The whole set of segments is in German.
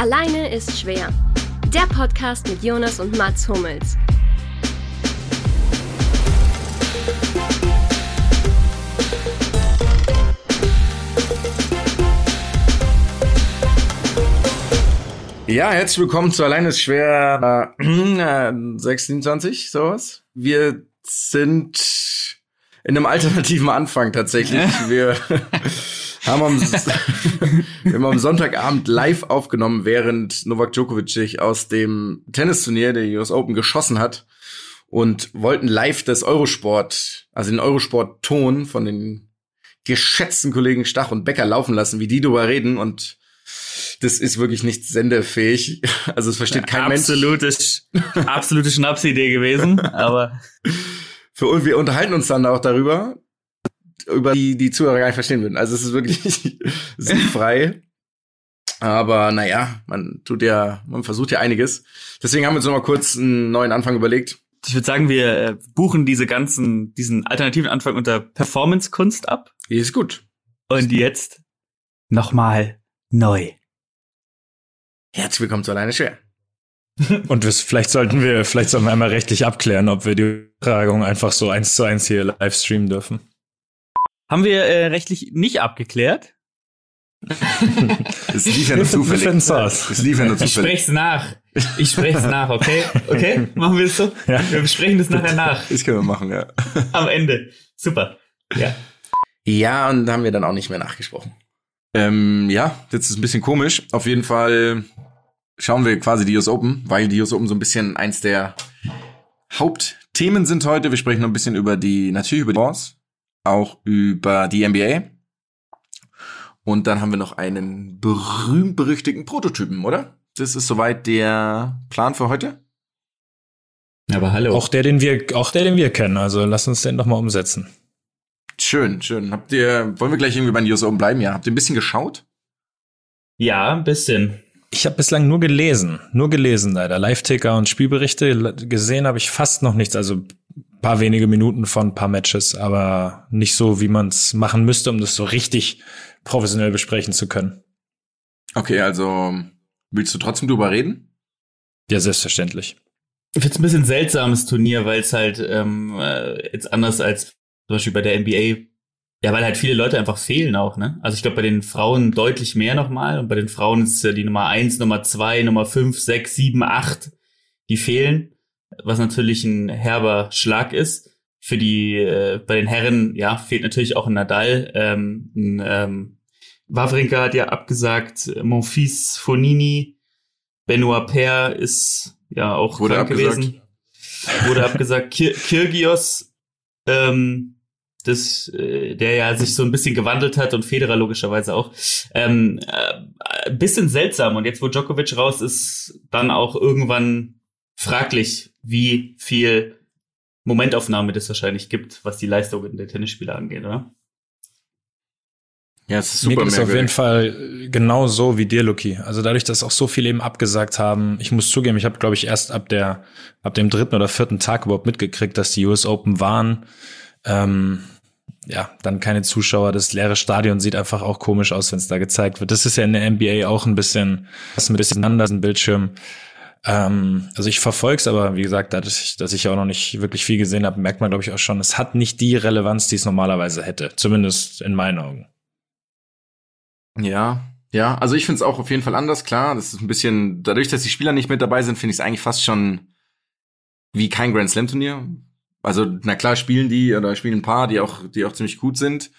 Alleine ist schwer. Der Podcast mit Jonas und Mats Hummels. Ja, herzlich willkommen zu Alleine ist schwer äh, 26, sowas. Wir sind in einem alternativen Anfang tatsächlich. Wir haben am, wir haben am Sonntagabend live aufgenommen, während Novak Djokovic sich aus dem Tennisturnier der US Open geschossen hat und wollten live das Eurosport, also den Eurosport-Ton von den geschätzten Kollegen Stach und Becker laufen lassen, wie die darüber reden und das ist wirklich nicht sendefähig. Also es versteht kein absolutes, Mensch. Absolute Schnapsidee gewesen, aber für wir unterhalten uns dann auch darüber, über die die Zuhörer gar nicht verstehen würden. Also es ist wirklich sinnfrei. Aber naja, man tut ja, man versucht ja einiges. Deswegen haben wir uns noch mal kurz einen neuen Anfang überlegt. Ich würde sagen, wir äh, buchen diese ganzen, diesen alternativen Anfang unter Performance-Kunst ab. Ist gut. Und jetzt nochmal neu. Herzlich willkommen zu Alleine Schwer. Und wir, vielleicht sollten wir, vielleicht sollten wir einmal rechtlich abklären, ob wir die Übertragung einfach so eins zu eins hier live streamen dürfen. Haben wir äh, rechtlich nicht abgeklärt? Es lief ja nur zufällig. Es lief ja nur zufällig. Ich sprech's nach. Ich sprech's nach, okay? Okay? Machen wir es so? Ja. Wir besprechen das nachher nach. Das können wir machen, ja. Am Ende. Super. Ja. Ja, und haben wir dann auch nicht mehr nachgesprochen. Ähm, ja, jetzt ist ein bisschen komisch. Auf jeden Fall schauen wir quasi die US Open, weil die US Open so ein bisschen eins der Hauptthemen sind heute. Wir sprechen noch ein bisschen über die, natürlich über die Balls, auch über die NBA. Und dann haben wir noch einen berühmt-berüchtigten Prototypen, oder? Das ist soweit der Plan für heute. Aber hallo. Auch der, den wir, auch der, den wir kennen. Also lass uns den doch mal umsetzen. Schön, schön. Habt ihr, wollen wir gleich irgendwie bei den News oben bleiben? Ja. Habt ihr ein bisschen geschaut? Ja, ein bisschen. Ich habe bislang nur gelesen, nur gelesen leider. Live-Ticker und Spielberichte gesehen habe ich fast noch nichts. Also paar wenige Minuten von paar Matches, aber nicht so, wie man es machen müsste, um das so richtig professionell besprechen zu können. Okay, also willst du trotzdem drüber reden? Ja, selbstverständlich. Ich finde es ein bisschen seltsames Turnier, weil es halt ähm, äh, jetzt anders als zum Beispiel bei der NBA, ja, weil halt viele Leute einfach fehlen auch, ne? Also ich glaube bei den Frauen deutlich mehr nochmal und bei den Frauen ist ja die Nummer eins, Nummer zwei, Nummer fünf, sechs, sieben, acht, die fehlen, was natürlich ein herber Schlag ist. Für die, äh, bei den Herren, ja, fehlt natürlich auch ein Nadal. Ähm, ein, ähm, Wawrinka hat ja abgesagt, Monfils Fonini, Benoit Per ist ja auch Wurde krank abgesagt. gewesen. Wurde abgesagt. Kir Kirgios ähm, das, äh, der ja sich so ein bisschen gewandelt hat und Federer logischerweise auch. Ähm, äh, bisschen seltsam. Und jetzt, wo Djokovic raus ist, dann auch irgendwann fraglich, wie viel Momentaufnahme das wahrscheinlich gibt, was die Leistungen der Tennisspieler angeht, oder? Ja, es ist super. Mir geht es auf jeden Fall genau so wie dir, Luki. Also dadurch, dass auch so viele eben abgesagt haben, ich muss zugeben, ich habe, glaube ich, erst ab der, ab dem dritten oder vierten Tag überhaupt mitgekriegt, dass die US Open waren ähm, ja, dann keine Zuschauer. Das leere Stadion sieht einfach auch komisch aus, wenn es da gezeigt wird. Das ist ja in der NBA auch ein bisschen, das ist ein bisschen anders, ein Bildschirm. Ähm, also ich verfolge es, aber wie gesagt, dadurch, dass ich auch noch nicht wirklich viel gesehen habe, merkt man, glaube ich, auch schon, es hat nicht die Relevanz, die es normalerweise hätte. Zumindest in meinen Augen. Ja, ja, also ich finde es auch auf jeden Fall anders, klar. Das ist ein bisschen, dadurch, dass die Spieler nicht mit dabei sind, finde ich es eigentlich fast schon wie kein Grand Slam Turnier, also, na klar, spielen die oder spielen ein paar, die auch, die auch ziemlich gut sind.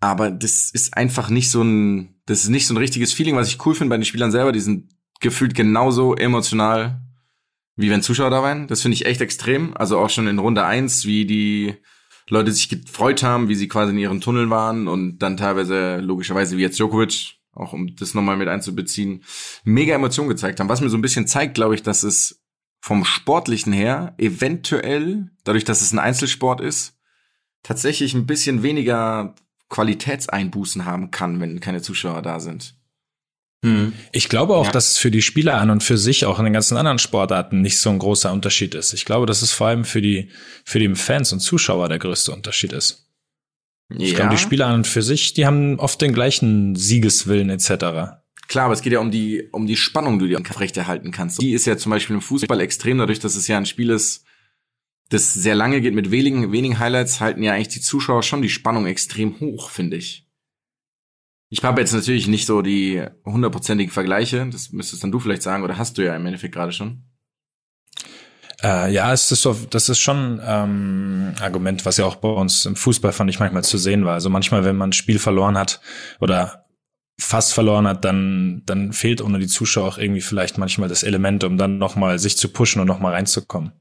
Aber das ist einfach nicht so ein, das ist nicht so ein richtiges Feeling, was ich cool finde bei den Spielern selber. Die sind gefühlt genauso emotional, wie wenn Zuschauer da waren. Das finde ich echt extrem. Also auch schon in Runde eins, wie die Leute sich gefreut haben, wie sie quasi in ihren Tunneln waren und dann teilweise logischerweise wie jetzt Djokovic, auch um das nochmal mit einzubeziehen, mega Emotionen gezeigt haben. Was mir so ein bisschen zeigt, glaube ich, dass es vom Sportlichen her eventuell, dadurch, dass es ein Einzelsport ist, tatsächlich ein bisschen weniger Qualitätseinbußen haben kann, wenn keine Zuschauer da sind. Hm. Ich glaube auch, ja. dass es für die Spieler an und für sich auch in den ganzen anderen Sportarten nicht so ein großer Unterschied ist. Ich glaube, dass es vor allem für die, für die Fans und Zuschauer der größte Unterschied ist. Ja. Ich glaube, die Spieler an und für sich, die haben oft den gleichen Siegeswillen etc. klar, aber es geht ja um die, um die Spannung, die du dir aufrechterhalten kannst. Die ist ja zum Beispiel im Fußball extrem, dadurch, dass es ja ein Spiel ist, das sehr lange geht mit wenigen, wenigen Highlights, halten ja eigentlich die Zuschauer schon die Spannung extrem hoch, finde ich. Ich habe jetzt natürlich nicht so die hundertprozentigen Vergleiche, das müsstest dann du vielleicht sagen, oder hast du ja im Endeffekt gerade schon. Äh, ja, es ist so, das ist schon ähm, Argument, was ja auch bei uns im Fußball fand ich manchmal zu sehen war. Also manchmal, wenn man ein Spiel verloren hat oder fast verloren hat, dann dann fehlt ohne die Zuschauer auch irgendwie vielleicht manchmal das Element, um dann noch mal sich zu pushen und noch mal reinzukommen.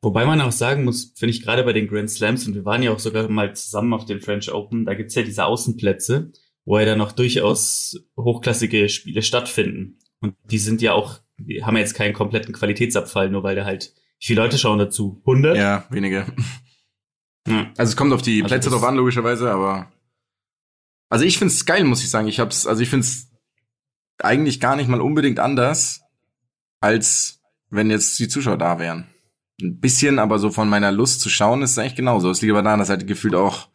Wobei man auch sagen muss, finde ich gerade bei den Grand Slams, und wir waren ja auch sogar mal zusammen auf dem French Open, da gibt's ja diese Außenplätze, wo ja dann noch durchaus hochklassige Spiele stattfinden. Und die sind ja auch, die haben ja jetzt keinen kompletten Qualitätsabfall, nur weil da halt, wie viele Leute schauen dazu? 100? Ja, wenige. Ja. Also es kommt auf die also Plätze drauf an, logischerweise, aber also ich find's geil, muss ich sagen. Ich hab's, also ich find's eigentlich gar nicht mal unbedingt anders, als wenn jetzt die Zuschauer da wären ein bisschen, aber so von meiner Lust zu schauen, ist es eigentlich genauso. Es liegt aber daran, dass halt gefühlt auch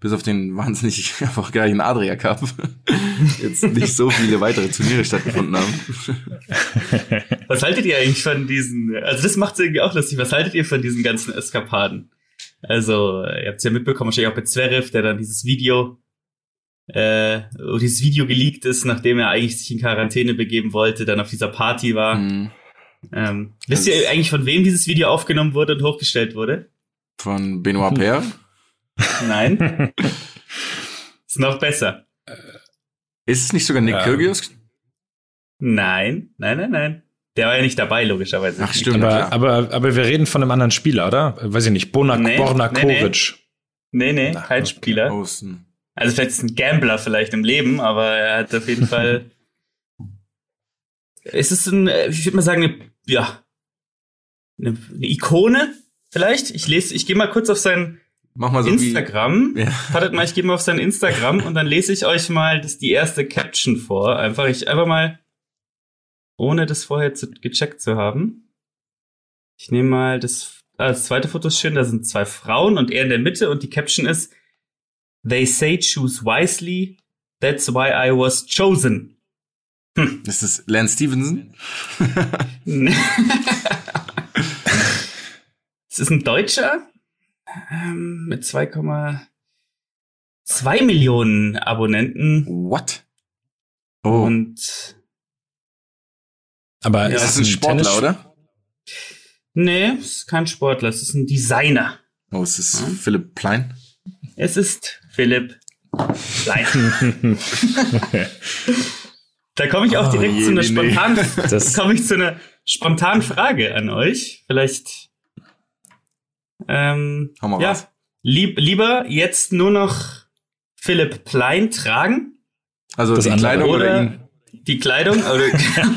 bis auf den wahnsinnig erfolgreichen Adria Cup jetzt nicht so viele weitere Turniere stattgefunden haben. Was haltet ihr eigentlich von diesen, also das macht es irgendwie auch lustig, was haltet ihr von diesen ganzen Eskapaden? Also, ihr habt es ja mitbekommen, wahrscheinlich auch bei Zverev, der dann dieses Video, äh, dieses Video geleakt ist, nachdem er eigentlich sich in Quarantäne begeben wollte, dann auf dieser Party war. Mhm ähm, wisst ihr eigentlich, von wem dieses Video aufgenommen wurde und hochgestellt wurde? Von Benoit Paire? Nein. ist noch besser. Ist es nicht sogar Nick ja. Kyrgios? Nein, nein, nein, nein. Der war ja nicht dabei, logischerweise. Ach, stimmt. Aber, aber, aber wir reden von einem anderen Spieler, oder? Weiß ich nicht. Bonak nee, Bornakovic. Nee, nee, nee kein Spieler. Außen. Also vielleicht ist ein Gambler vielleicht im Leben, aber er hat auf jeden Fall es ist ein, äh, ich würde mal sagen, eine, ja, eine, eine Ikone vielleicht. Ich lese, ich gehe mal kurz auf sein Mach mal so Instagram. Wie, ja. Wartet mal, ich gehe mal auf sein Instagram und dann lese ich euch mal das, die erste Caption vor. Einfach, ich einfach mal, ohne das vorher zu, gecheckt zu haben. Ich nehme mal das, ah, das zweite Foto ist schön, da sind zwei Frauen und er in der Mitte und die Caption ist They say choose wisely, that's why I was chosen. Hm. Ist das Lance Stevenson? es ist ein Deutscher ähm, mit 2,2 Millionen Abonnenten. What? Oh. Und aber ja, ist es ein Sportler, Tennis oder? Nee, es ist kein Sportler, es ist ein Designer. Oh, es ist hm? Philipp Plein? Es ist Philipp Plein. Da komme ich auch direkt oh, je, zu einer spontanen, nee. komme ich zu einer spontanen Frage an euch. Vielleicht, ähm, ja, lieb, lieber jetzt nur noch Philipp Plein tragen. Also das die Kleidung oder, oder ihn? Die Kleidung oder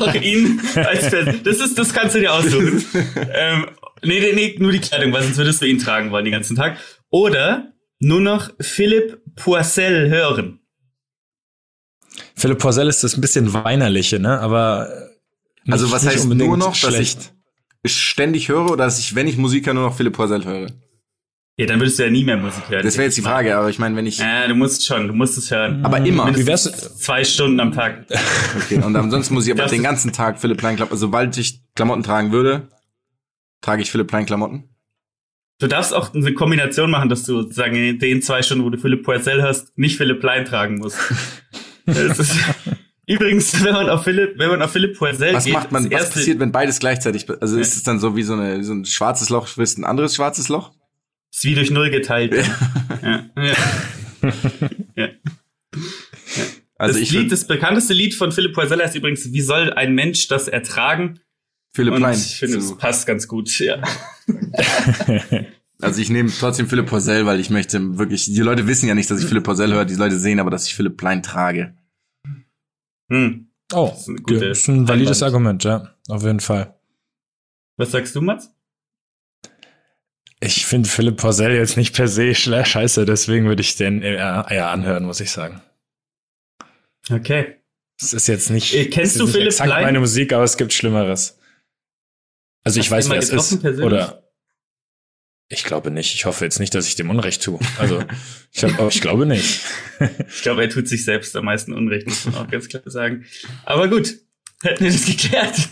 auch ihn als Das ist, das kannst du dir aussuchen. ähm, nee, nee, nee, nur die Kleidung, weil sonst würdest du ihn tragen wollen den ganzen Tag. Oder nur noch Philipp Poisel hören. Philipp Porzell ist das ein bisschen weinerliche, ne? Aber nicht, also was heißt nur noch, schlecht. dass ich ständig höre oder dass ich, wenn ich Musik höre, nur noch Philipp Porzell höre? Ja, dann würdest du ja nie mehr Musik hören. Das wäre jetzt die Frage, aber ich meine, wenn ich. Ja, du musst schon, du musst es hören. Aber immer. Wie wär's? Zwei Stunden am Tag. Okay, und ansonsten muss ich aber den ganzen Tag Philipp Plein Klamotten. Also, sobald ich Klamotten tragen würde, trage ich Philipp Plein Klamotten. Du darfst auch eine Kombination machen, dass du sagen, in den zwei Stunden, wo du Philipp Poisel hörst, nicht Philipp Plein tragen musst. Ist, übrigens, wenn man auf Philipp, wenn man auf Philipp Poisel was geht, macht man, was passiert, wenn beides gleichzeitig, also ist es dann so wie so, eine, wie so ein schwarzes Loch frisst ein anderes schwarzes Loch? Ist wie durch Null geteilt. ja. ja. ja. Also das Lied, das bekannteste Lied von Philipp Poisel ist übrigens, wie soll ein Mensch das ertragen? Philipp Plein. Ich finde, es passt ganz gut, ja. Also ich nehme trotzdem Philipp Porzell, weil ich möchte wirklich, die Leute wissen ja nicht, dass ich Philipp Porzell höre, die Leute sehen aber, dass ich Philipp Plein trage. Hm. Oh, das ist, ein, das ist ein valides Einwand. Argument, ja, auf jeden Fall. Was sagst du, Mats? Ich finde Philipp Porzell jetzt nicht per se scheiße, deswegen würde ich den eher, eher anhören, muss ich sagen. Okay. Es ist jetzt nicht, äh, kennst du Philipp Plein? meine Musik, aber es gibt Schlimmeres. Also Hast ich weiß, wer es ist. Persönlich? Oder Ich glaube nicht. Ich hoffe jetzt nicht, dass ich dem Unrecht tue. Also, ich, hab, ich glaube nicht. ich glaube, er tut sich selbst am meisten Unrecht, muss man auch ganz klar sagen. Aber gut, hätten wir das geklärt.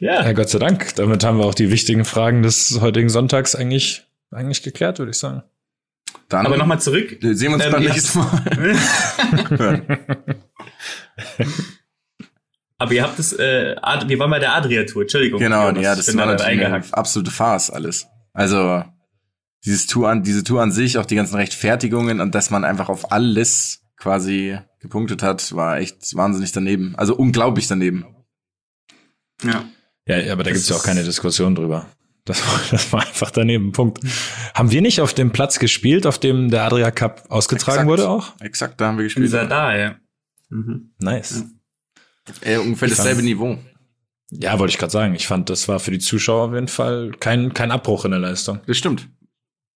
ja. ja. Gott sei Dank. Damit haben wir auch die wichtigen Fragen des heutigen Sonntags eigentlich, eigentlich geklärt, würde ich sagen. Dann Aber nochmal zurück. Sehen wir uns ähm, beim nächsten Mal. Aber ihr habt es, äh, wir waren bei der Adria-Tour, Entschuldigung. Genau, ja, das war natürlich eine absolute Farce alles. Also dieses Tour an, diese Tour an sich, auch die ganzen Rechtfertigungen und dass man einfach auf alles quasi gepunktet hat, war echt wahnsinnig daneben. Also unglaublich daneben. Ja. Ja, aber da das gibt's ja auch keine Diskussion drüber. Das war, das war einfach daneben. Punkt. Haben wir nicht auf dem Platz gespielt, auf dem der Adria Cup ausgetragen exakt, wurde auch? Exakt, da haben wir gespielt. Ist er da, ja. Mhm. Nice. Ja. Äh, ungefähr dasselbe Niveau. Ja, wollte ich gerade sagen. Ich fand, das war für die Zuschauer auf jeden Fall kein, kein Abbruch in der Leistung. Das stimmt.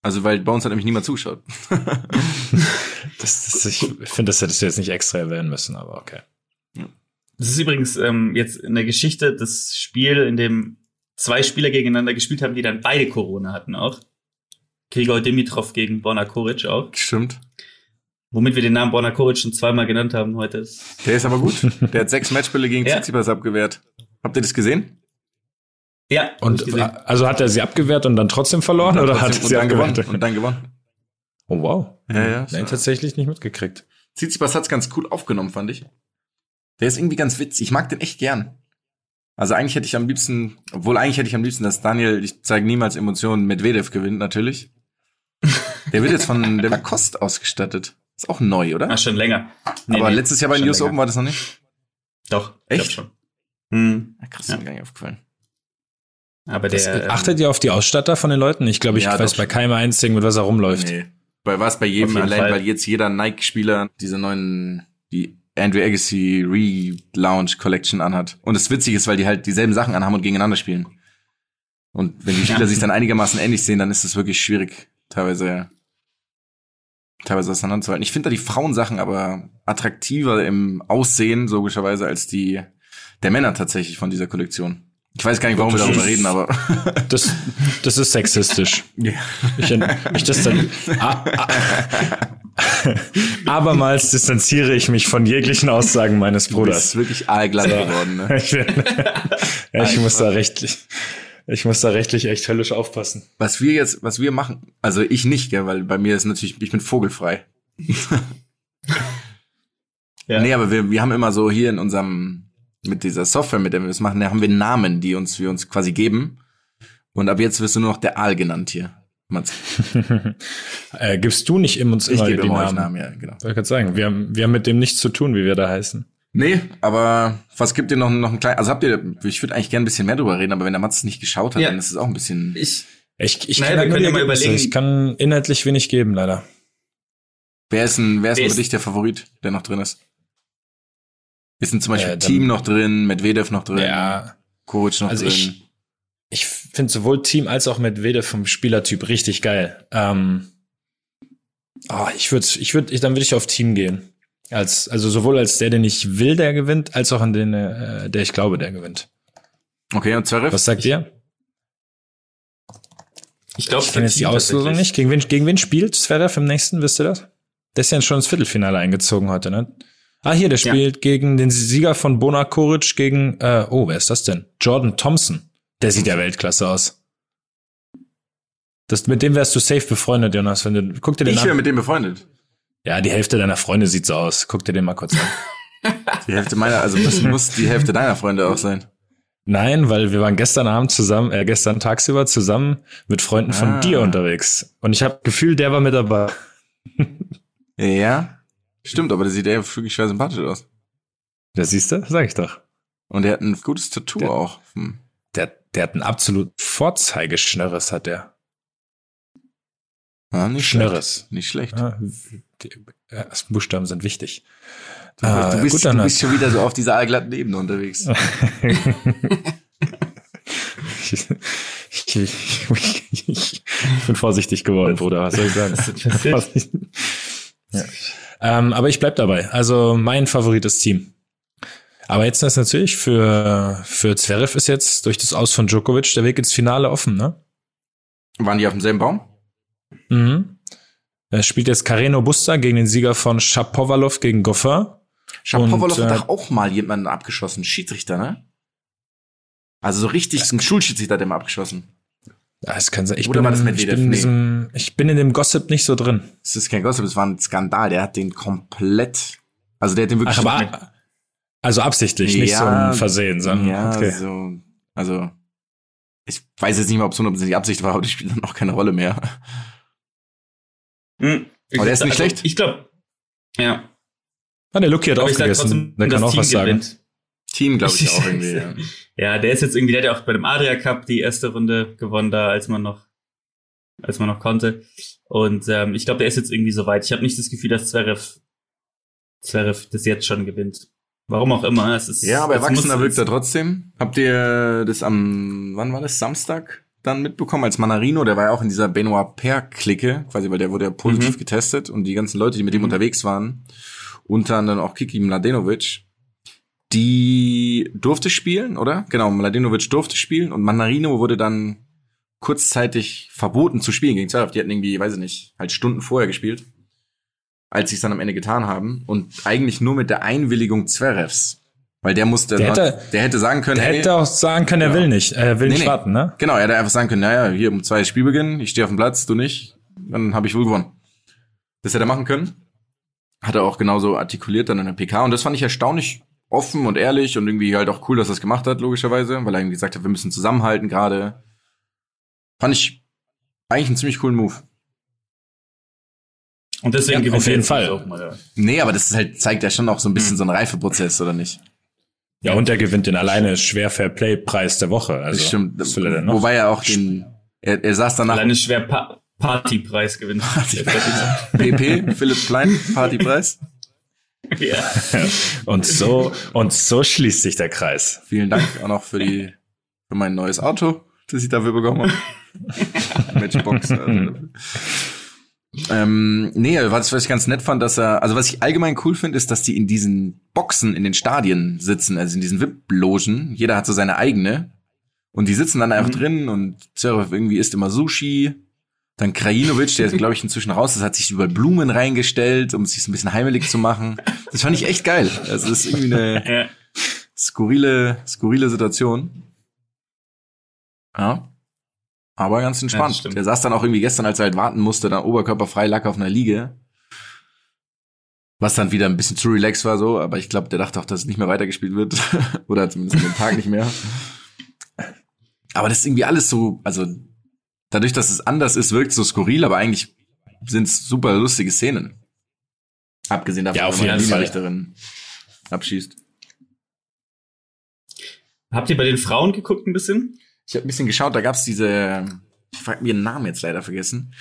Also, weil bei uns hat nämlich niemand zuschaut. das, das, ich finde, das hättest du jetzt nicht extra erwähnen müssen, aber okay. Das ist übrigens ähm, jetzt in der Geschichte das Spiel, in dem zwei Spieler gegeneinander gespielt haben, die dann beide Corona hatten auch. Grigor Dimitrov gegen Borna Koric auch. Stimmt. Womit wir den Namen Borna Koric schon zweimal genannt haben heute. Der ist aber gut. Der hat sechs Matchspiele gegen ja. Tsitsipas abgewehrt. Habt ihr das gesehen? Ja. Und also hat er sie abgewehrt und dann trotzdem verloren dann oder trotzdem, hat er sie dann gewonnen und dann gewonnen? Oh wow. Ja, ja. Nein, tatsächlich nicht mitgekriegt. Tsitsipas hat's ganz cool aufgenommen, fand ich. Der ist irgendwie ganz witzig. Ich mag den echt gern. Also eigentlich hätte ich am liebsten, obwohl eigentlich hätte ich am liebsten, dass Daniel, ich zeige niemals Emotionen, Medvedev gewinnt natürlich. Der wird jetzt von der Lacoste ausgestattet. Ist auch neu, oder? Ach, schon länger. Nee, Aber nee, letztes Jahr bei den US Open war das noch nicht? Doch, echt schon. Hm. Ja, krass, ja. mir gar nicht aufgefallen. Aber der, das, ähm, achtet ihr auf die Ausstatter von den Leuten? Ich glaube, ich ja, weiß bei keinem einzigen, mit was er rumläuft. Nee. Bei was bei jedem, allein Fall. weil jetzt jeder Nike-Spieler diese neuen, die Andrew Agassi Relaunch Collection anhat. Und das Witzige ist, weil die halt dieselben Sachen anhaben und gegeneinander spielen. Und wenn die Spieler ja. sich dann einigermaßen ähnlich sehen, dann ist es wirklich schwierig, teilweise teilweise auseinanderzuhalten. Ich finde da die Frauensachen aber attraktiver im Aussehen, logischerweise, als die der Männer tatsächlich von dieser Kollektion. Ich weiß gar nicht, warum das wir darüber reden, aber. Das, das ist sexistisch. Ja. Ich, ich das dann, ah, ah, abermals distanziere ich mich von jeglichen Aussagen meines Bruders. Das ist wirklich aalglatt geworden, ne? ich, bin, ja, ich muss da rechtlich, ich muss da rechtlich echt höllisch aufpassen. Was wir jetzt, was wir machen, also ich nicht, gell, weil bei mir ist natürlich, ich bin vogelfrei. ja. Nee, aber wir, wir haben immer so hier in unserem, mit dieser Software, mit der wir das machen, da haben wir Namen, die uns, wir uns quasi geben. Und ab jetzt wirst du nur noch der Aal genannt hier. äh, gibst du nicht in uns immer ich die Namen? Namen? Ja, genau. Ich gerade sagen, wir haben, wir haben mit dem nichts zu tun, wie wir da heißen. Nee, aber was gibt ihr noch, noch ein kleines, also habt ihr, ich würde eigentlich gerne ein bisschen mehr drüber reden, aber wenn der Mats nicht geschaut hat, ja. dann ist es auch ein bisschen. Ich, ich, ich, naja, kann, wir können mal überlegen. ich kann inhaltlich wenig geben, leider. Wer ist denn, wer ist, wer ist für dich der Favorit, der noch drin ist? Ist denn zum Beispiel äh, Team noch drin, Medvedev noch drin, ja, Coach noch also drin? Ich, ich finde sowohl Team als auch Medvedev vom Spielertyp richtig geil. Ähm, oh, ich würde, ich würde, ich, dann würde ich auf Team gehen. Als, also sowohl als der, den ich will, der gewinnt, als auch an den, äh, der ich glaube, der gewinnt. Okay, und Zverev? Was sagt ihr? Ich glaube, ich kenne jetzt die Auslosung nicht. Gegen wen, gegen wen spielt Zverev im nächsten, wisst ihr das? Der ist ja schon ins Viertelfinale eingezogen heute, ne? Ah, hier, der spielt ja. gegen den Sieger von Bona Koric gegen, äh, oh, wer ist das denn? Jordan Thompson. Der sieht ja Weltklasse aus. Das, mit dem wärst du safe befreundet, Jonas, wenn du, guck dir den ich an. Ich wäre mit dem befreundet. Ja, die Hälfte deiner Freunde sieht so aus. Guck dir den mal kurz an. die Hälfte meiner, also das muss die Hälfte deiner Freunde auch sein. Nein, weil wir waren gestern Abend zusammen, äh, gestern tagsüber zusammen mit Freunden von ah. dir unterwegs. Und ich habe Gefühl, der war mit dabei. ja, stimmt, aber der sieht ja wirklich schwer sympathisch aus. Ja, siehst du, sag ich doch. Und der hat ein gutes Tattoo der, auch. Hm. Der, der hat ein absolut Vorzeigeschnörres, hat der. Ah, nicht Schnörres. Schlecht. Nicht schlecht. Ah, die ersten Buchstaben sind wichtig. Du, ah, du, bist, gut, du bist schon wieder so auf dieser allglatten Ebene unterwegs. ich, ich, ich, ich, bin vorsichtig geworden, Bruder. Was soll ich sagen? ja. ähm, aber ich bleib dabei. Also mein Favorit ist Team. Aber jetzt ist natürlich für, für Zverev ist jetzt durch das Aus von Djokovic der Weg ins Finale offen, ne? Waren die auf demselben Baum? Mhm. Er spielt jetzt Kareno Busta gegen den Sieger von Shapovalov gegen Goffin. Shapovalov hat äh, auch mal jemanden abgeschossen. Schiedsrichter, ne? Also so richtig ein Schulschiedsrichter hat der mal abgeschossen. Ja, es kann sein. Ich Oder bin, war das Medvedev? Ich bin, nee. diesem, ich bin in dem Gossip nicht so drin. Es ist kein Gossip, es war ein Skandal. Der hat den komplett, also der hat den wirklich. Ach, aber, also absichtlich, nicht so ein Versehen, sondern. Ja, okay. so, also, ich weiß jetzt nicht mehr, ob es 100% Absicht war, aber das spielt dann auch keine Rolle mehr. Hm, aber der ist nicht also, schlecht. Ich glaube, ja. Ah, der Lucky hat auch gegessen. Der kann auch was sagen. Gewinnt. Team, glaube ich, auch irgendwie. Ja. ja, der ist jetzt irgendwie, der hat ja auch bei dem Adria Cup die erste Runde gewonnen, da als man noch, als man noch konnte. Und ähm, ich glaube, der ist jetzt irgendwie so weit. Ich habe nicht das Gefühl, dass Zverev, Zverev das jetzt schon gewinnt. Warum auch immer. Es ist, ja, aber Erwachsener wirkt er trotzdem. Habt ihr das am, wann war das? Samstag dann mitbekommen als Manarino? Der war ja auch in dieser Benoit Paire-Clique, quasi, weil der wurde ja positiv mhm. getestet und die ganzen Leute, die mit ihm mhm. unterwegs waren, unter anderem auch Kiki Mladenovic, die durfte spielen, oder? Genau, Mladenovic durfte spielen und Manarino wurde dann kurzzeitig verboten zu spielen gegen Zverev. Die hatten irgendwie, weiß ich nicht, halt Stunden vorher gespielt, als sie es dann am Ende getan haben und eigentlich nur mit der Einwilligung Zverevs. Weil der musste, der hätte, der hätte sagen können, der hey, hätte auch sagen können, er ja. will nicht, er will nee, nicht nee. warten, ne? Genau, er hätte einfach sagen können, naja, hier um zwei Spielbeginn, ich stehe auf dem Platz, du nicht, dann habe ich wohl gewonnen. Das hätte er machen können. Hat er auch genauso artikuliert dann in der PK und das fand ich erstaunlich offen und ehrlich und irgendwie halt auch cool, dass er es gemacht hat, logischerweise, weil er irgendwie gesagt hat, wir müssen zusammenhalten gerade. Fand ich eigentlich einen ziemlich coolen Move. Und deswegen ja, auf jeden Fall. Auch mal, ja. Nee, aber das ist halt, zeigt ja schon auch so ein bisschen hm. so einen Reifeprozess, oder nicht? Ja, und er gewinnt den alleine schwer Fair Play Preis der Woche. Also, Stimmt. Was will er denn noch? Wobei er auch den, er, er saß danach. Alleine schwer pa Partypreis gewinnt. PP, Philipp Klein, Partypreis. Ja. und so, und so schließt sich der Kreis. Vielen Dank auch noch für die, für mein neues Auto, das ich dafür bekommen habe. Matchbox. Also. Ähm, nee, was, was ich ganz nett fand, dass er, also was ich allgemein cool finde, ist, dass die in diesen Boxen in den Stadien sitzen, also in diesen VIP-Logen. Jeder hat so seine eigene. Und die sitzen dann einfach mhm. drin und Zverev irgendwie isst immer Sushi. Dann Krajinovic, der ist, glaube ich, inzwischen raus, das hat sich über Blumen reingestellt, um es sich ein bisschen heimelig zu machen. Das fand ich echt geil. Also das ist irgendwie eine skurrile, skurrile Situation. Ja. Aber ganz entspannt. Ja, der saß dann auch irgendwie gestern, als er halt warten musste, dann oberkörperfrei lag auf einer Liege. Was dann wieder ein bisschen zu relax war so, aber ich glaube, der dachte auch, dass es nicht mehr weitergespielt wird. Oder zumindest an dem Tag nicht mehr. Aber das ist irgendwie alles so, also dadurch, dass es anders ist, wirkt es so skurril, aber eigentlich sind es super lustige Szenen. Abgesehen davon, ja, auf jeden Fall. Richterin abschießt. Habt ihr bei den Frauen geguckt ein bisschen? Ich habe ein bisschen geschaut, da gab's diese, ich habe mir den Namen jetzt leider vergessen,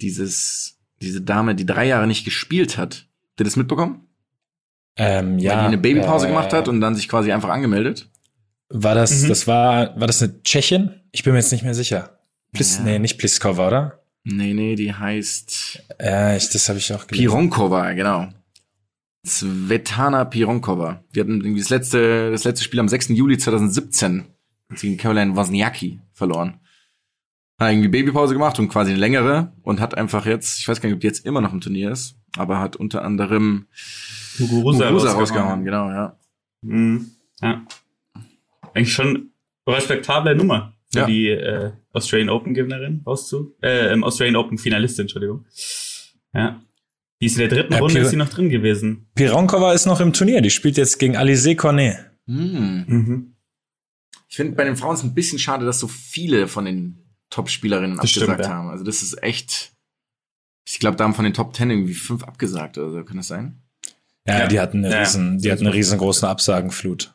dieses, diese Dame, die drei Jahre nicht gespielt hat. Habt ihr das mitbekommen? Ähm, ja. Weil die eine Babypause äh, gemacht hat und dann sich quasi einfach angemeldet. War das, mhm. das war, war das eine Tschechin? Ich bin mir jetzt nicht mehr sicher. Plis, ja. Nee, nicht Pliskova, oder? Nee, nee, die heißt. Ja, ich, das habe ich auch gelesen. Pironkova, genau. Svetana Pironkova. Die hatten irgendwie das letzte, das letzte Spiel am 6. Juli 2017 gegen Caroline Wozniacki verloren. Hat irgendwie Babypause gemacht und quasi eine längere und hat einfach jetzt, ich weiß gar nicht, ob die jetzt immer noch im Turnier ist, aber hat unter anderem Muguruza, Muguruza rausgehauen. rausgehauen, genau, ja. Mhm. Ja. Eigentlich schon respektable Nummer für ja. die äh, Australian Open Gewinnerin rauszu, äh, im Australian Open Finalistin, Entschuldigung. Ja. Die ist in der dritten ja, Runde Pir ist sie noch drin gewesen. Pironkova ist noch im Turnier, die spielt jetzt gegen Alize Cornet. Mhm. Mhm. Ich finde bei den Frauen ist ein bisschen schade, dass so viele von den Top-Spielerinnen abgesagt stimmt, ja. haben. Also das ist echt. Ich glaube, da haben von den Top Ten irgendwie fünf abgesagt oder so. Kann das sein? Ja, ja. die hatten eine ja. riesen, die hatten eine riesengroße Absagenflut.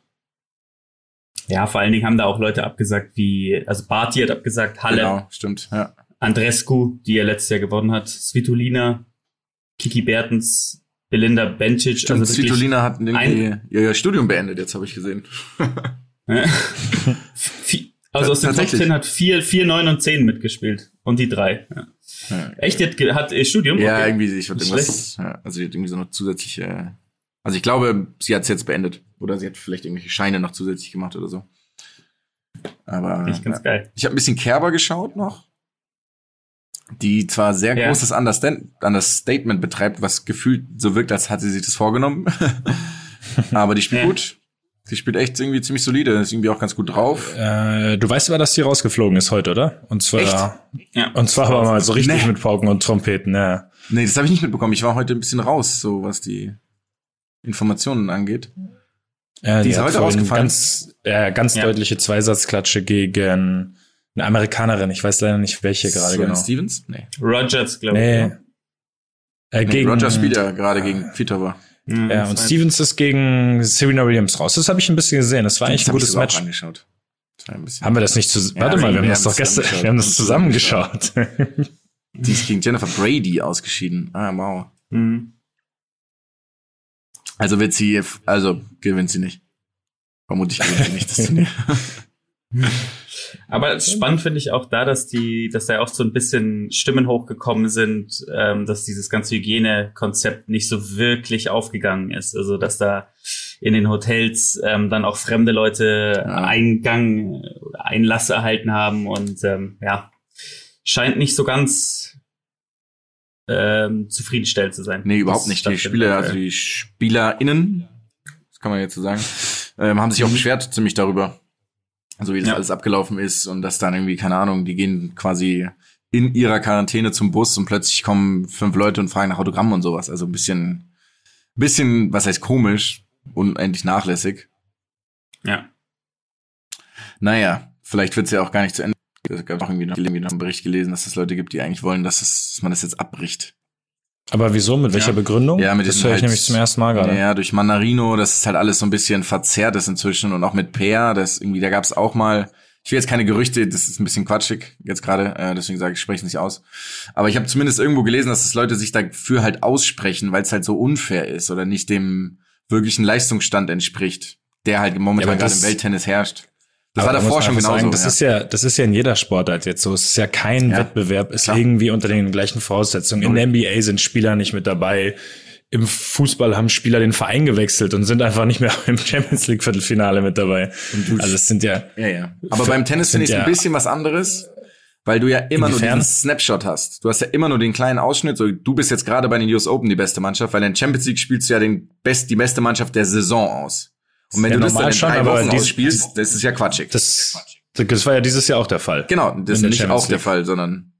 Ja, vor allen Dingen haben da auch Leute abgesagt, wie, also Barty hat abgesagt, Halle. Genau, stimmt, ja. Andrescu, die er letztes Jahr gewonnen hat, Svitolina, Kiki Bertens, Belinda Bencic. Stimmt, also Svitolina hat irgendwie ihr Studium beendet, jetzt habe ich gesehen. also aus dem Top 10 hat 4, 4, 9 und 10 mitgespielt. Und die 3. Ja. Ja, Echt? Die hat, hat ihr Studium? Ja, okay. irgendwie, ich würde irgendwas, ja, also sie hat irgendwie so noch zusätzliche, also ich glaube, sie hat es jetzt beendet. Oder sie hat vielleicht irgendwelche Scheine noch zusätzlich gemacht oder so. Aber ich ja. geil. Ich habe ein bisschen Kerber geschaut noch. die zwar sehr ja. großes Understatement betreibt, was gefühlt so wirkt, als hatte sie sich das vorgenommen. aber die spielt gut. Die spielt echt irgendwie ziemlich solide, ist irgendwie auch ganz gut drauf. Äh, du weißt aber, dass sie rausgeflogen ist heute, oder? Und zwar, echt? Ja. und zwar aber mal so richtig nee. mit Pauken und Trompeten, ja. Nee, das habe ich nicht mitbekommen. Ich war heute ein bisschen raus, so was die Informationen angeht. Ja, die, die ist heute ausgefallen. Ganz, äh, ganz ja. deutliche Zweisatzklatsche gegen eine Amerikanerin. Ich weiß leider nicht, welche gerade genau. Stevens? Nee. Rogers, glaube nee. ich. Äh, nee, gegen, Rogers spielt ja gerade gegen Kvitova. Mhm, ja, und Stevens ist gegen Serena Williams raus. Das habe ich ein bisschen gesehen. Das war eigentlich ein gutes Match. Angeschaut. Haben wir das nicht zusammen? Ja, Warte mal, wir haben das doch gestern, wir haben das zusammengeschaut. Die ist gegen Jennifer Brady ausgeschieden. Ah, wow. Mhm. Also wird sie, also gewinnt sie nicht. Vermutlich gewinnt sie nicht das Turnier. Aber spannend finde ich auch da, dass die, dass da auch so ein bisschen Stimmen hochgekommen sind, ähm, dass dieses ganze Hygienekonzept nicht so wirklich aufgegangen ist. Also dass da in den Hotels ähm, dann auch fremde Leute ja. Eingang, Einlass erhalten haben und ähm, ja, scheint nicht so ganz ähm, zufriedenstellend zu sein. Nee, überhaupt nicht. Die Spieler, also die SpielerInnen, das kann man jetzt so sagen, ähm, haben sich auch beschwert ziemlich darüber. So wie das ja. alles abgelaufen ist und dass dann irgendwie, keine Ahnung, die gehen quasi in ihrer Quarantäne zum Bus und plötzlich kommen fünf Leute und fragen nach Autogramm und sowas. Also ein bisschen, bisschen, was heißt komisch, unendlich nachlässig. Ja. Naja, vielleicht wird's ja auch gar nicht zu Ende. Es gab auch irgendwie noch, irgendwie noch einen Bericht gelesen, dass es Leute gibt, die eigentlich wollen, dass, es, dass man das jetzt abbricht. Aber wieso? Mit welcher ja. Begründung? Ja, mit das höre ich halt, nämlich zum ersten Mal gerade. Ja, durch Manarino, das ist halt alles so ein bisschen verzerrt ist inzwischen und auch mit Peer, das irgendwie, da gab es auch mal, ich will jetzt keine Gerüchte, das ist ein bisschen quatschig jetzt gerade, äh, deswegen sage ich, spreche nicht aus. Aber ich habe zumindest irgendwo gelesen, dass das Leute sich dafür halt aussprechen, weil es halt so unfair ist oder nicht dem wirklichen Leistungsstand entspricht, der halt momentan ja, gerade im Welttennis herrscht. Das Aber war davor schon genauso. Sagen, das ja. ist ja, das ist ja in jeder Sportart jetzt so. Es ist ja kein ja, Wettbewerb, ist klar. irgendwie unter den gleichen Voraussetzungen. In der NBA sind Spieler nicht mit dabei. Im Fußball haben Spieler den Verein gewechselt und sind einfach nicht mehr im Champions League Viertelfinale mit dabei. Also es sind ja. Ja, ja. Aber beim Tennis finde ich ja, ein bisschen was anderes. Weil du ja immer Inwiefern? nur diesen Snapshot hast. Du hast ja immer nur den kleinen Ausschnitt. So, du bist jetzt gerade bei den US Open die beste Mannschaft, weil in Champions League spielst du ja den best, die beste Mannschaft der Saison aus. Und wenn ja, du das dann in schon, drei Wochen ausspielst, das ist ja quatschig. Das, das war ja dieses Jahr auch der Fall. Genau, das ist nicht auch League. der Fall, sondern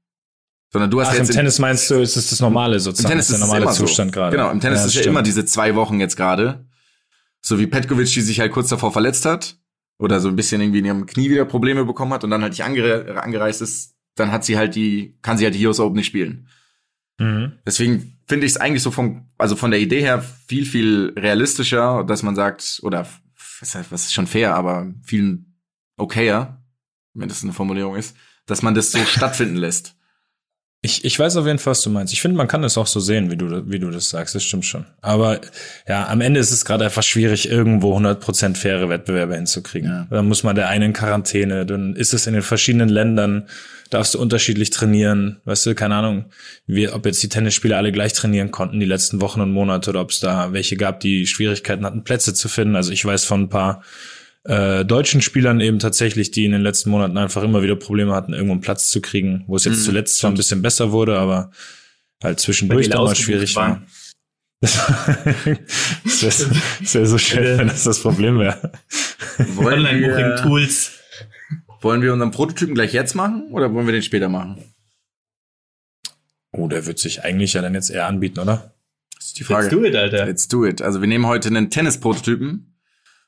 sondern du hast Ach, jetzt im Tennis meinst du, ist es das normale sozusagen, im Tennis ist der normale immer Zustand so. gerade. Genau, im Tennis ja, ist ja immer diese zwei Wochen jetzt gerade. So wie Petkovic, die sich halt kurz davor verletzt hat oder so ein bisschen irgendwie in ihrem Knie wieder Probleme bekommen hat und dann halt nicht angere angereist ist, dann hat sie halt die, kann sie halt die Heroes Open nicht spielen. Mhm. Deswegen finde ich es eigentlich so von, also von der Idee her viel, viel realistischer, dass man sagt, oder was, ist schon fair, aber viel okayer, wenn das eine Formulierung ist, dass man das so stattfinden lässt. Ich, ich weiß auf jeden Fall, was du meinst. Ich finde, man kann es auch so sehen, wie du, wie du das sagst. Das stimmt schon. Aber ja, am Ende ist es gerade einfach schwierig, irgendwo 100% faire Wettbewerbe hinzukriegen. Ja. Dann muss man der eine in Quarantäne, dann ist es in den verschiedenen Ländern, darfst du unterschiedlich trainieren. Weißt du, keine Ahnung, wie, ob jetzt die Tennisspieler alle gleich trainieren konnten die letzten Wochen und Monate oder ob es da welche gab, die Schwierigkeiten hatten, Plätze zu finden. Also ich weiß von ein paar äh, deutschen Spielern eben tatsächlich, die in den letzten Monaten einfach immer wieder Probleme hatten, irgendwo einen Platz zu kriegen, wo es jetzt mhm, zuletzt zwar ein bisschen besser wurde, aber halt zwischendurch dann mal schwierig war. das wäre wär so schön, wenn das das Problem wäre. Online-Booking-Tools. Wollen wir unseren Prototypen gleich jetzt machen oder wollen wir den später machen? Oh, der wird sich eigentlich ja dann jetzt eher anbieten, oder? Das ist die Frage. Let's do it, Alter. Let's do it. Also wir nehmen heute einen Tennis-Prototypen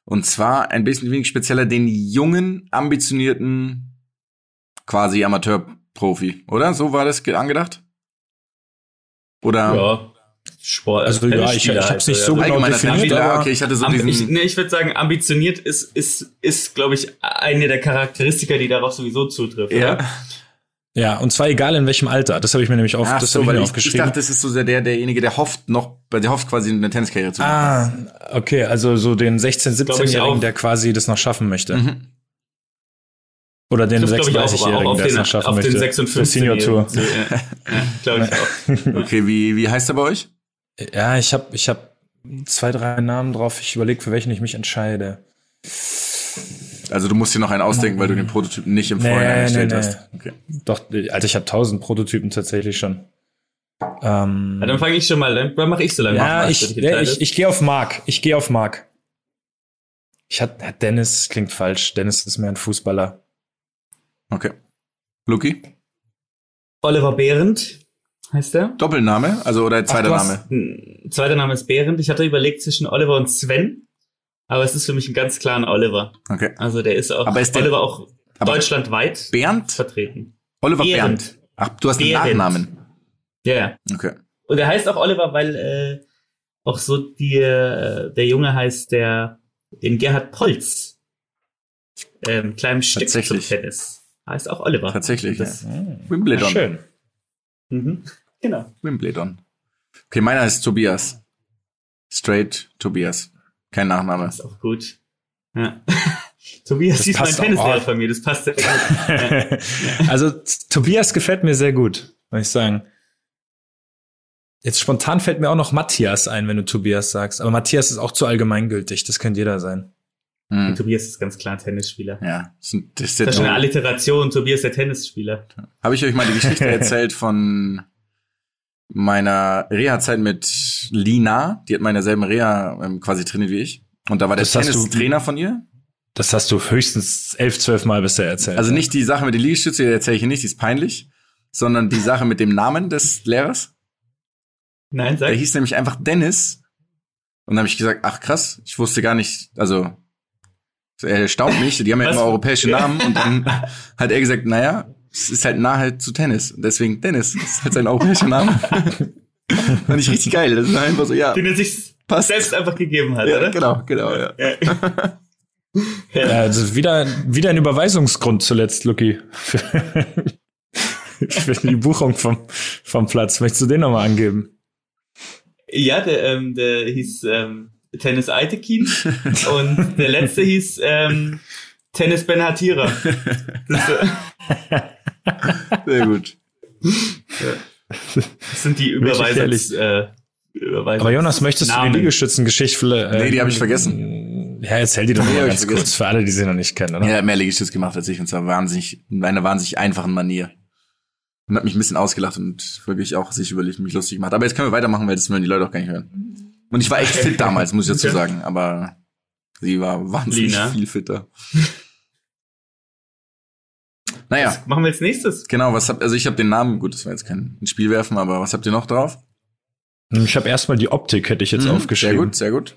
und zwar ein bisschen wenig spezieller den jungen, ambitionierten, quasi Amateurprofi, oder? So war das angedacht? Oder? Ja. Sport, also ja, ich, ich hab's nicht so genau definiert, aber okay, ich hatte so diesen ich, nee, ich würde sagen, ambitioniert ist ist ist glaube ich eine der Charakteristika, die darauf sowieso zutrifft. Ja. Oder? Ja, und zwar egal in welchem Alter. Das habe ich mir nämlich auf, Ach das so, habe ich mir aufgeschrieben. Ich dachte, das ist so sehr der, derjenige, der hofft noch, der hofft quasi eine Tenniskarriere zu machen. Ah, okay, also so den 16-, 17-Jährigen, der quasi das noch schaffen möchte. Mhm. Oder den 36-Jährigen, der es noch schaffen auf möchte. Den 56 Senior Tour. Ja, ja, glaube ich auch. Okay, wie, wie heißt er bei euch? Ja, ich habe ich hab zwei, drei Namen drauf. Ich überlege, für welchen ich mich entscheide. Also du musst dir noch einen ausdenken, weil du den Prototypen nicht im nee, Vorhinein erstellt nee, nee. hast. Okay. Doch, also ich habe tausend Prototypen tatsächlich schon. Ähm, ja, dann fange ich schon mal, dann mache ich so lange. Ja, ich, ich, ich, ich gehe auf Mark. Ich gehe auf Mark. Ich hatte Dennis klingt falsch. Dennis ist mehr ein Fußballer. Okay. Luki? Oliver Behrendt heißt der. Doppelname, also oder zweiter Ach, Name? Hm, zweiter Name ist Behrendt. Ich hatte überlegt zwischen Oliver und Sven, aber es ist für mich ein ganz klarer Oliver. Okay. Also der ist auch aber ist Oliver auch deutschlandweit Bernd? vertreten. Oliver Behrendt. Ach, du hast Behrendt. einen Nachnamen. Ja, ja. Okay. Und er heißt auch Oliver, weil äh, auch so die, äh, der Junge heißt der den Gerhard Polz ähm, kleinem Stück zum Tennis. Heißt auch Oliver. Tatsächlich, das, ja. Wimbledon. schön. Mhm. Genau. Wimbledon. Okay, meiner ist Tobias. Straight Tobias. Kein Nachname. Das ist auch gut. Ja. Tobias das ist mein Tennislehrer von mir, das passt sehr gut. ja. Also Tobias gefällt mir sehr gut, muss ich sagen. Jetzt spontan fällt mir auch noch Matthias ein, wenn du Tobias sagst. Aber Matthias ist auch zu allgemeingültig. Das könnte jeder sein. Hm. Tobias ist ganz klar Tennisspieler. Ja. Das ist, das ist schon eine Alliteration. Tobias der Tennisspieler. Habe ich euch mal die Geschichte erzählt von meiner Reha-Zeit mit Lina. Die hat meine selben Reha ähm, quasi trainiert wie ich. Und da war der Tennistrainer von ihr. Das hast du höchstens elf, zwölf Mal bisher erzählt. Also nicht die Sache mit den Liegestützen, die erzähle ich hier nicht, die ist peinlich, sondern die Sache mit dem Namen des Lehrers. Nein, sag. Der hieß nämlich einfach Dennis. Und dann habe ich gesagt, ach krass, ich wusste gar nicht, also er erstaunt mich, die haben ja immer europäische Namen und dann hat er gesagt, naja, es ist halt nahe zu Tennis. Deswegen Dennis, das ist halt sein europäischer Name. Fand ich richtig geil. Das ist einfach so, ja. Den er sich passt. selbst einfach gegeben hat, ja, oder? Genau, genau, ja. ja. ja. also wieder, wieder ein Überweisungsgrund zuletzt, Lucky. Für die Buchung vom, vom Platz. Möchtest du den nochmal angeben? Ja, der, ähm, der hieß ähm, Tennis Aitekin und der letzte hieß ähm, Tennis Benhatira. Sehr gut. Das sind die Überweisungs... Äh, Überweisungs Aber Jonas, möchtest Namen. du die Liegestützengeschichte... Äh, nee, die habe ich vergessen. Ja, erzähl die doch mal ganz kurz für alle, die sie noch nicht kennen, oder? Ja, mehr Liegestütz gemacht als ich und zwar wahnsinnig, in einer wahnsinnig einfachen Manier und hat mich ein bisschen ausgelacht und wirklich auch sich über mich lustig gemacht. Aber jetzt können wir weitermachen, weil das wollen die Leute auch gar nicht hören. Und ich war echt fit damals, muss ich dazu sagen, aber sie war wahnsinnig Lina. viel fitter. Naja. Was machen wir als nächstes? Genau, was habt, also ich habe den Namen, gut, das war jetzt kein Spiel werfen, aber was habt ihr noch drauf? Ich habe erstmal die Optik, hätte ich jetzt mhm, aufgeschrieben. Sehr gut, sehr gut.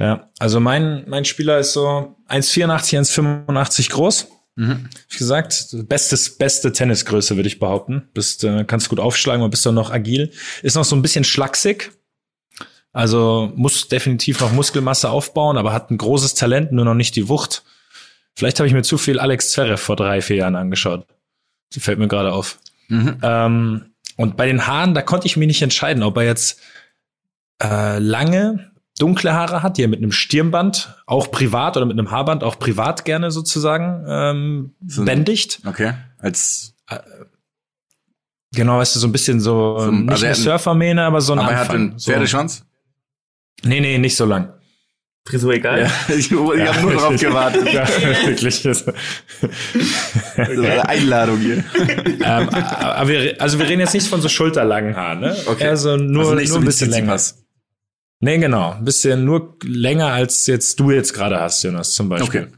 Ja, also mein, mein Spieler ist so 1,84, 1,85 groß. Mhm. Ich gesagt, bestes, beste Tennisgröße, würde ich behaupten. Bist, äh, kannst gut aufschlagen, aber bist doch noch agil. Ist noch so ein bisschen schlaksig. Also muss definitiv noch Muskelmasse aufbauen, aber hat ein großes Talent, nur noch nicht die Wucht. Vielleicht habe ich mir zu viel Alex Zverev vor drei, vier Jahren angeschaut. Die fällt mir gerade auf. Mhm. Ähm, und bei den Haaren, da konnte ich mich nicht entscheiden, ob er jetzt äh, lange dunkle Haare hat, die er mit einem Stirnband, auch privat oder mit einem Haarband, auch privat gerne sozusagen ähm, so, bändigt. Okay. Als äh, Genau, weißt du, so ein bisschen so, so nicht also eine Surfermähne, aber so ein Aber Anfang. er hat einen Pferdeschwanz? So. Nee, nee, nicht so lang. Frisur egal. Ja, ich ich ja. habe nur drauf gewartet. ja, wirklich. Das eine Einladung hier. ähm, aber wir, also wir reden jetzt nicht von so schulterlangen Haaren, ne? Okay. Also nur, also nur so ein bisschen länger. Pass. Nee, genau. Ein bisschen nur länger als jetzt du jetzt gerade hast, Jonas, zum Beispiel. Okay.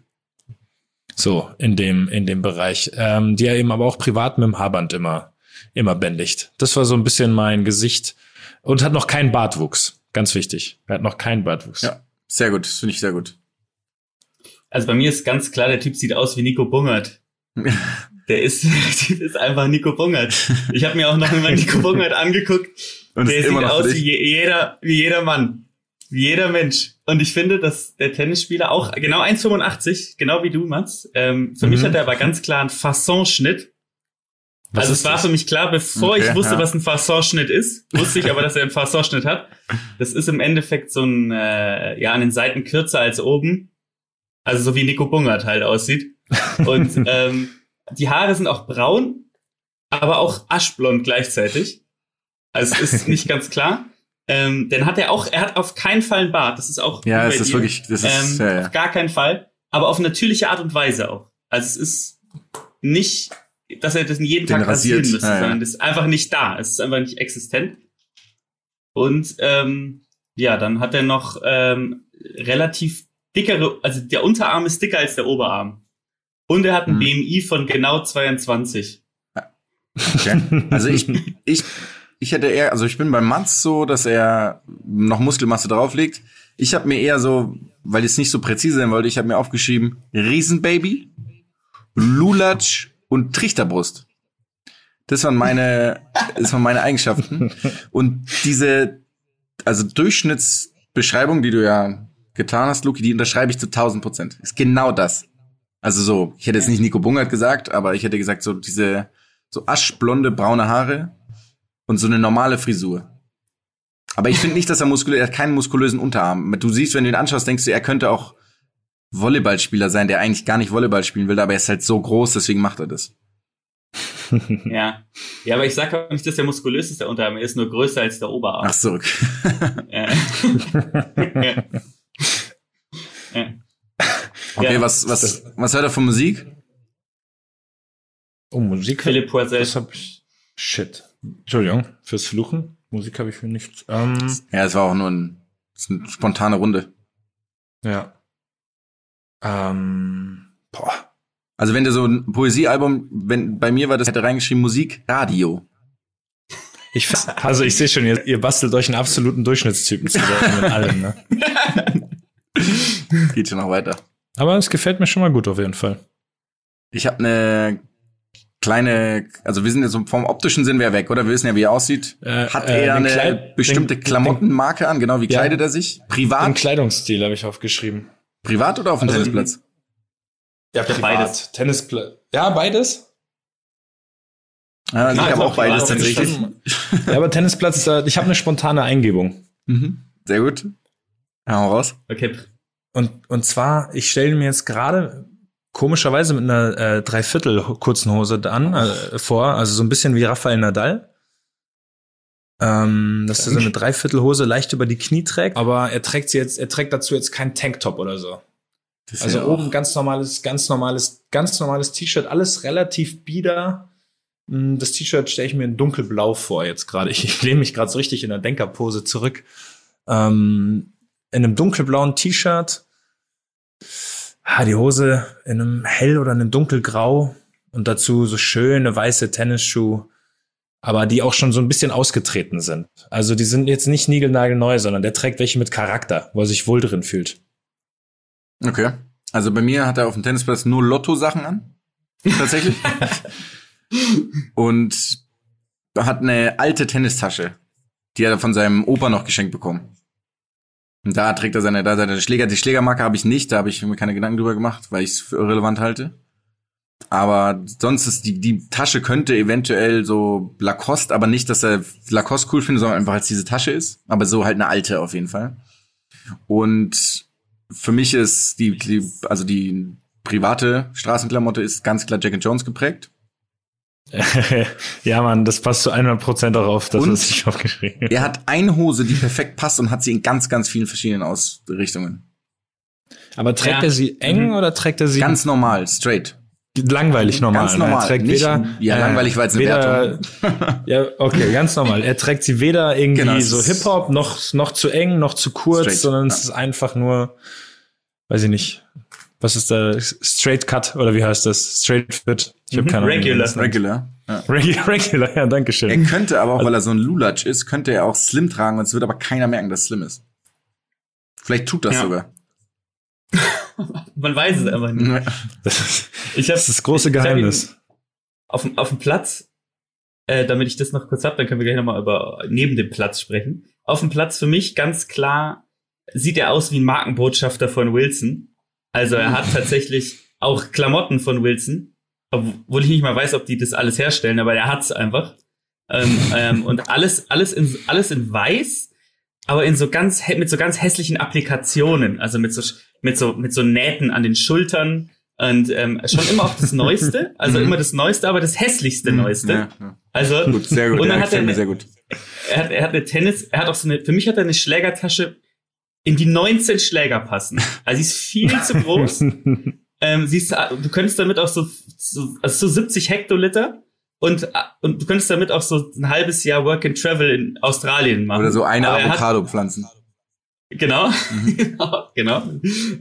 So, in dem, in dem Bereich. Ähm, die er eben aber auch privat mit dem Haarband immer, immer bändigt. Das war so ein bisschen mein Gesicht. Und hat noch keinen Bartwuchs. Ganz wichtig. Er hat noch keinen Bartwuchs. Ja, sehr gut. Finde ich sehr gut. Also bei mir ist ganz klar, der Typ sieht aus wie Nico Bungert. der ist, der Typ ist einfach Nico Bungert. Ich habe mir auch noch immer Nico Bungert angeguckt. Und der sieht aus wie jeder, wie jeder Mann. Wie jeder Mensch. Und ich finde, dass der Tennisspieler auch genau 1,85, genau wie du, Mats. Ähm, für mhm. mich hat er aber ganz klar einen Fasson-Schnitt. Also es war das? für mich klar, bevor okay, ich wusste, ja. was ein Fasson-Schnitt ist, wusste ich aber, dass er einen Fasson-Schnitt hat. Das ist im Endeffekt so ein, äh, ja, an den Seiten kürzer als oben. Also so wie Nico Bungert halt aussieht. Und ähm, die Haare sind auch braun, aber auch aschblond gleichzeitig. Also es ist nicht ganz klar. Ähm, dann hat er auch, er hat auf keinen Fall einen Bart. Das ist auch. Ja, es ist wirklich, das ist, ähm, ja, ja. auf gar keinen Fall. aber auf natürliche Art und Weise auch. Also es ist nicht, dass er das jeden Den Tag rasieren müsste, ja. sondern das ist einfach nicht da. Es ist einfach nicht existent. Und ähm, ja, dann hat er noch ähm, relativ dickere, also der Unterarm ist dicker als der Oberarm. Und er hat ein Mhm. BMI von genau 22. Okay. Also ich, ich, ich hätte eher, also ich bin bei Mats so, dass er noch Muskelmasse drauflegt. Ich habe mir eher so, weil ich es nicht so präzise sein wollte, ich habe mir aufgeschrieben Riesenbaby, Lulatsch und Trichterbrust. Das waren meine, das waren meine Eigenschaften. Und diese, also Durchschnittsbeschreibung, die du ja getan hast, Luki, die unterschreibe ich zu 1000 Prozent. Ist genau das. Also so, ich hätte jetzt nicht Nico Bungert gesagt, aber ich hätte gesagt, so diese, so aschblonde, braune Haare und so eine normale Frisur. Aber ich finde nicht, dass er muskulös, er hat keinen muskulösen Unterarm. Du siehst, wenn du ihn anschaust, denkst du, er könnte auch Volleyballspieler sein, der eigentlich gar nicht Volleyball spielen will, aber er ist halt so groß, deswegen macht er das. Ja. Ja, aber ich sage auch nicht, dass der muskulös ist, der Unterarm. Er ist nur größer als der Oberarm. Ach so. okay. Ja. ja. Okay, was, was, was hört er von Musik? Oh, Musik. Philipp Poisel. Das hab ich. Shit. Entschuldigung fürs Fluchen. Musik habe ich für nichts. Ähm, Ja, es war auch nur ein, eine spontane Runde. ja. Ähm, boah. Also wenn du so ein Poesiealbum, wenn bei mir war das hätte reingeschrieben Musik, Radio. Ich, also ich sehe schon, ihr, ihr bastelt euch einen absoluten Durchschnittstypen zusammen mit allem, ne? Geht schon noch weiter. Aber es gefällt mir schon mal gut auf jeden Fall. Ich habe eine kleine, also wir sind jetzt so vom optischen sind wir weg, oder? Wir wissen ja, wie er aussieht. Äh, Hat äh, er den eine Kleid- bestimmte den- Klamottenmarke an? Genau, wie Ja. kleidet er sich? Den Privat? Kleidungsstil habe ich aufgeschrieben. Privat oder auf dem Also, Tennisplatz? Ja, privat. beides. Tennisplatz. Ja, beides. Ja, ich habe auch beides tatsächlich. Ja, aber Tennisplatz ist da, ich habe eine spontane Eingebung. Mhm. Sehr gut. Ja, hau raus. Okay. Und, und zwar, ich stelle mir jetzt gerade komischerweise mit einer äh, Dreiviertel kurzen Hose an, äh, vor, also so ein bisschen wie Rafael Nadal. Ähm, dass er so eine Dreiviertelhose leicht über die Knie trägt, aber er trägt sie jetzt, er trägt dazu jetzt keinen Tanktop oder so. Das Also ja oben ganz normales, ganz normales, ganz normales T-Shirt, alles relativ bieder. Mm, Das T-Shirt stelle ich mir in dunkelblau vor jetzt gerade. Ich, ich lehne mich gerade so richtig in der Denkerpose zurück. Ähm, in einem dunkelblauen T-Shirt. Ah, die Hose in einem hell oder einem dunkelgrau und dazu so schöne weiße Tennisschuhe, aber die auch schon so ein bisschen ausgetreten sind. Also die sind jetzt nicht niegelnagelneu, sondern der trägt welche mit Charakter, wo er sich wohl drin fühlt. Okay. Also bei mir hat er auf dem Tennisplatz nur Lotto-Sachen an. Tatsächlich. Und hat eine alte Tennistasche. Die hat er von seinem Opa noch geschenkt bekommen. Und da trägt er seine, da seine Schläger. Die Schlägermarke habe ich nicht, da habe ich mir keine Gedanken drüber gemacht, weil ich es für irrelevant halte. Aber sonst ist die, die Tasche könnte eventuell so Lacoste, aber nicht, dass er Lacoste cool findet, sondern einfach als diese Tasche ist. Aber so halt eine alte auf jeden Fall. Und für mich ist die, die also die private Straßenklamotte ist ganz klar Jack and Jones geprägt. ja, Mann, das passt zu 100% auch auf das, Und? ich aufgeschrieben habe. Er hat eine Hose, die perfekt passt und hat sie in ganz, ganz vielen verschiedenen Ausrichtungen. Aber trägt Ja. er sie eng Mhm. oder trägt er sie Ganz normal, straight. Langweilig normal? Ganz ne? normal. Er trägt Nicht- weder, ja, langweilig war jetzt eine weder, Ja, okay, ganz normal. Er trägt sie weder irgendwie Genau, so Hip-Hop, noch, noch zu eng, noch zu kurz, Straight, sondern ja. es ist einfach nur, weiß ich nicht, was ist da, Straight Cut oder wie heißt das? Straight Fit? Ich habe Mhm. keine Ahnung. Regular. nennt. Regular. Ja. Regular, regular, ja, danke Er schön. könnte aber auch, weil er so ein Lulatsch ist, könnte er auch Slim tragen und es wird aber keiner merken, dass es Slim ist. Vielleicht tut das Ja. sogar. Man weiß es einfach nicht. Das ist Ich hab, das, ist das große Geheimnis. Auf, dem- auf dem Platz, äh, damit ich das noch kurz hab, dann können wir gleich nochmal über neben dem Platz sprechen. Auf dem Platz für mich ganz klar sieht er aus wie ein Markenbotschafter von Wilson. Also er hat tatsächlich auch Klamotten von Wilson, obwohl ich nicht mal weiß, ob die das alles herstellen, aber er hat's einfach. Ähm, ähm, und alles, alles in, alles in weiß, aber in so ganz, mit so ganz hässlichen Applikationen, also mit so, mit so, mit so Nähten an den Schultern und ähm, schon immer auch das Neueste, also Mhm. immer das Neueste, aber das hässlichste Neueste. Ja, ja. Also Gut, sehr gut. Und dann hat er eine- sehr gut. er hat, er hat eine Tennis, er hat auch so eine, für mich hat er eine Schlägertasche in die 19 Schläger passen. Also sie ist viel zu groß. ähm, sie ist, du könntest damit auch so, so, also so 70 Hektoliter und, und du könntest damit auch so ein halbes Jahr Work and Travel in Australien machen. Oder so eine Avocado pflanzen. Genau, mhm. genau.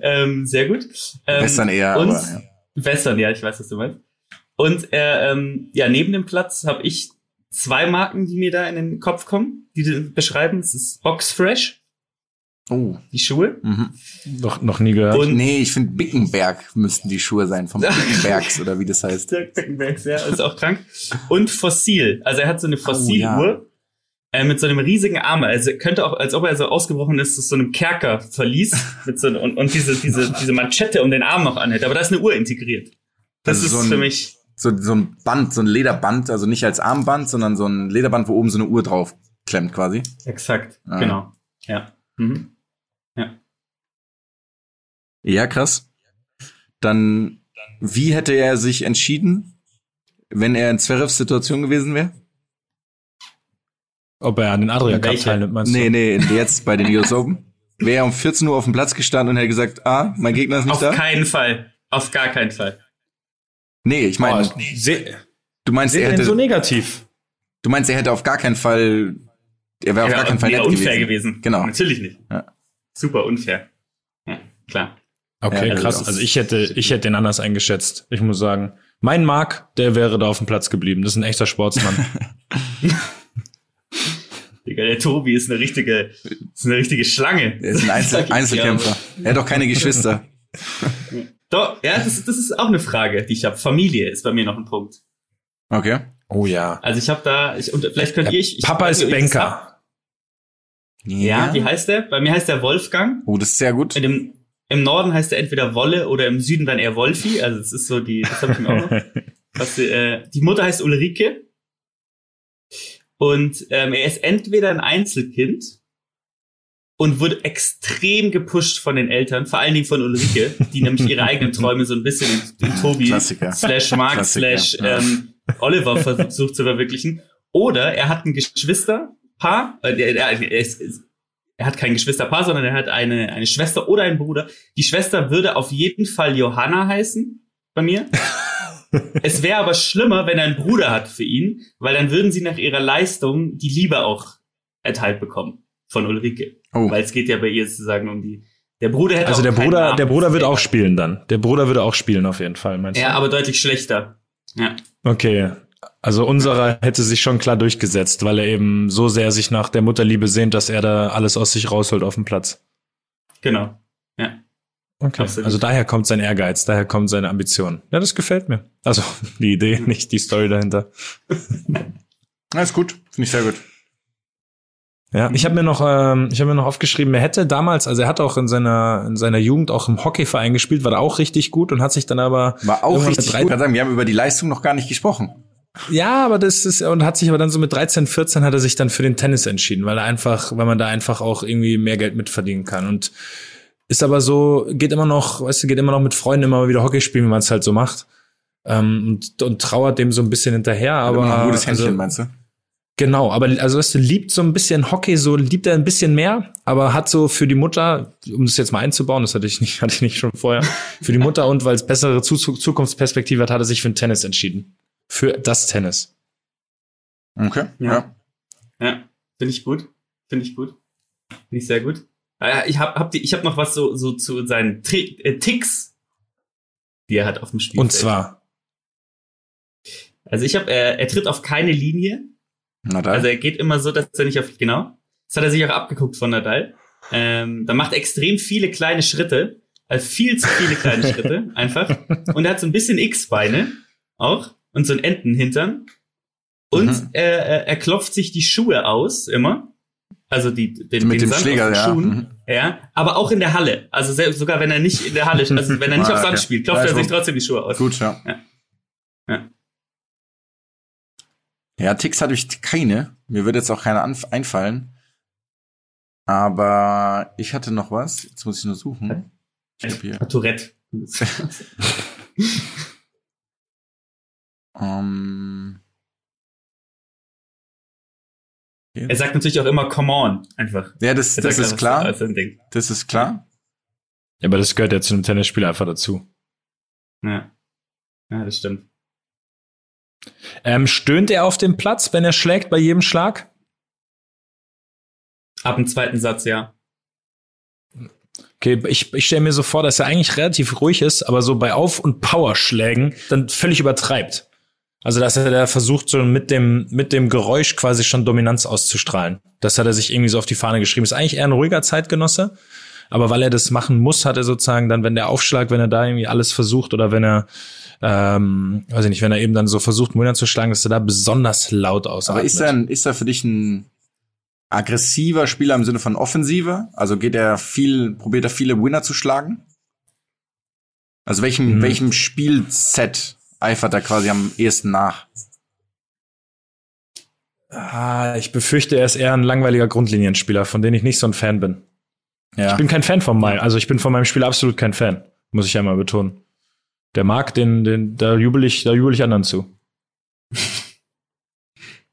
Ähm, sehr gut. Ähm, Western eher, und, aber, ja. Western, ja, ich weiß, was du meinst. Und äh, ähm, ja, neben dem Platz habe ich zwei Marken, die mir da in den Kopf kommen, die beschreiben. Das ist Box Fresh Oh. Die Schuhe? Mhm. Noch, noch nie gehört. Und nee, ich finde Bickenberg müssten die Schuhe sein, vom Bickenbergs oder wie das heißt. Bickenbergs, ja, ist auch krank. Und Fossil. Also er hat so eine Fossiluhr. Oh, ja. Äh, mit so einem riesigen Arm, also könnte auch, als ob er so ausgebrochen ist, aus so einem Kerker verließ mit so, und, und diese, diese, diese Manschette um den Arm noch anhält. Aber da ist eine Uhr integriert. Das also ist so ein, für mich. So, so ein Band, so ein Lederband, also nicht als Armband, sondern so ein Lederband, wo oben so eine Uhr drauf klemmt quasi. Exakt, ah. genau. Ja. Mhm. Ja, krass. Dann, wie hätte er sich entschieden, wenn er in Zverevs Situation gewesen wäre? Ob er an den Adria Cup teilnimmt, meinst nee, du? Nee, nee, jetzt bei den US Open. Wäre er um 14 Uhr auf dem Platz gestanden und hätte gesagt, ah, mein Gegner ist nicht auf da? Auf keinen Fall. Auf gar keinen Fall. Nee, ich meine, oh, du meinst, er hätte so negativ. Du meinst, er hätte auf gar keinen Fall, er wäre auf gar keinen Fall nett unfair gewesen. gewesen. Genau. Natürlich nicht. Ja. Super unfair. Ja, klar. Okay, ja, krass. Also ich hätte, ich hätte den anders eingeschätzt. Ich muss sagen, mein Mark, der wäre da auf dem Platz geblieben. Das ist ein echter Sportsmann. Digga, der Tobi ist eine richtige, ist eine richtige Schlange. Er ist ein Einzel Einzelkämpfer. Er hat doch keine Geschwister. Doch, ja, das, das ist auch eine Frage, die ich habe. Familie ist bei mir noch ein Punkt. Okay. Oh ja. Also ich habe da, ich, und vielleicht könnt ihr, ich, ich Papa ist Banker. Ja. ja, wie heißt der? Bei mir heißt der Wolfgang. Oh, das ist sehr gut. Dem, im Norden heißt er entweder Wolle oder im Süden dann eher Wolfi. Also das ist so die, das habe ich mir auch noch. Was, äh, die Mutter heißt Ulrike. Und ähm, er ist entweder ein Einzelkind und wurde extrem gepusht von den Eltern, vor allen Dingen von Ulrike, die nämlich ihre eigenen Träume so ein bisschen in, in Tobi Klassiker. slash Mark Klassiker, slash ähm, Oliver versucht zu verwirklichen. Oder er hat ein Geschwisterpaar, äh, er, er, ist, er hat kein Geschwisterpaar, sondern er hat eine, eine Schwester oder einen Bruder. Die Schwester würde auf jeden Fall Johanna heißen bei mir. Es wäre aber schlimmer, wenn er einen Bruder hat für ihn, weil dann würden sie nach ihrer Leistung die Liebe auch erteilt bekommen von Ulrike. Oh. Weil es geht ja bei ihr sozusagen um die. Der Bruder hätte Also der Bruder, der Bruder wird auch spielen dann. Der Bruder würde auch spielen auf jeden Fall, meinst du? Ja, aber deutlich schlechter. Ja. Okay, also unserer hätte sich schon klar durchgesetzt, weil er eben so sehr sich nach der Mutterliebe sehnt, dass er da alles aus sich rausholt auf dem Platz. Genau. Ja. Okay. Absolut. Also daher kommt sein Ehrgeiz, daher kommt seine Ambition. Ja, das gefällt mir. Also die Idee, nicht die Story dahinter. Ist gut. Finde ich sehr gut. Ja, ich habe mir noch, ähm, ich habe mir noch aufgeschrieben, er hätte damals, also er hat auch in seiner in seiner Jugend auch im Hockeyverein gespielt, war da auch richtig gut und hat sich dann aber war auch richtig gut. Ich kann sagen, wir haben über die Leistung noch gar nicht gesprochen. Ja, aber das ist, und hat sich aber dann so mit 13, 14 hat er sich dann für den Tennis entschieden, weil er einfach, weil man da einfach auch irgendwie mehr Geld mitverdienen kann. Und ist aber so, geht immer noch, weißt du, geht immer noch mit Freunden immer wieder Hockey spielen, wie man es halt so macht. Ähm, und, und trauert dem so ein bisschen hinterher, aber. Ein gutes Händchen, also, meinst du? Genau, aber also weißt du, liebt so ein bisschen Hockey, so liebt er ein bisschen mehr, aber hat so für die Mutter, um das jetzt mal einzubauen, das hatte ich nicht, hatte ich nicht schon vorher, für die Mutter und weil es bessere Zukunftsperspektive hat, hat er sich für den Tennis entschieden für das Tennis. Okay, ja. Ja, finde ich gut. Finde ich gut. Finde ich sehr gut. Ah ich habe hab die, ich hab noch was so, so zu seinen Tri äh, Ticks, die er hat auf dem Spiel. Und zwar. Also ich habe, er, er tritt auf keine Linie. Nadal. Also er geht immer so, dass er nicht auf, genau. Das hat er sich auch abgeguckt von Nadal. Ähm, da macht extrem viele kleine Schritte. Also viel zu viele kleine Schritte, einfach. Und er hat so ein bisschen X-Beine auch und so ein Entenhintern. Und mhm. er, er klopft sich die Schuhe aus, immer. Also die, den, Mit den dem Schläger, ja. Schuhen. Mhm. Ja, aber auch in der Halle. Also selbst, sogar wenn er nicht in der Halle, also wenn er nicht ah, auf Sand okay. spielt, klopft ja, er sich trotzdem die Schuhe aus. Gut, ja. Ja, ja. ja Ticks hatte ich keine. Mir würde jetzt auch keiner einfallen. Aber ich hatte noch was. Jetzt muss ich nur suchen. Ich hier. Tourette. Er sagt natürlich auch immer come on, einfach. Ja, das, das ist klar. Das ist klar. Ja, aber das gehört ja zu einem Tennisspiel einfach dazu. Ja. Ja, das stimmt. Ähm, stöhnt er auf dem Platz, wenn er schlägt bei jedem Schlag? Ab dem zweiten Satz, ja. Okay, ich, ich stelle mir so vor, dass er eigentlich relativ ruhig ist, aber so bei Auf- und Powerschlägen dann völlig übertreibt. Also, dass er da versucht, so mit dem, mit dem Geräusch quasi schon Dominanz auszustrahlen. Das hat er sich irgendwie so auf die Fahne geschrieben. Ist eigentlich eher ein ruhiger Zeitgenosse. Aber weil er das machen muss, hat er sozusagen dann, wenn der Aufschlag, wenn er da irgendwie alles versucht oder wenn er, ähm, weiß ich nicht, wenn er eben dann so versucht, Müller zu schlagen, dass er da besonders laut aus. Aber ist er, ist er für dich ein aggressiver Spieler im Sinne von offensiver? Also geht er viel, probiert er viele Winner zu schlagen? Also welchem, mhm. welchem Spielset eifert er quasi am ehesten nach? Ah, ich befürchte, er ist eher ein langweiliger Grundlinienspieler, von dem ich nicht so ein Fan bin. Ja. Ich bin kein Fan von meinem, also ich bin von meinem Spiel absolut kein Fan, muss ich einmal betonen. Der mag, den, den, da jubel ich, da jubel ich anderen zu.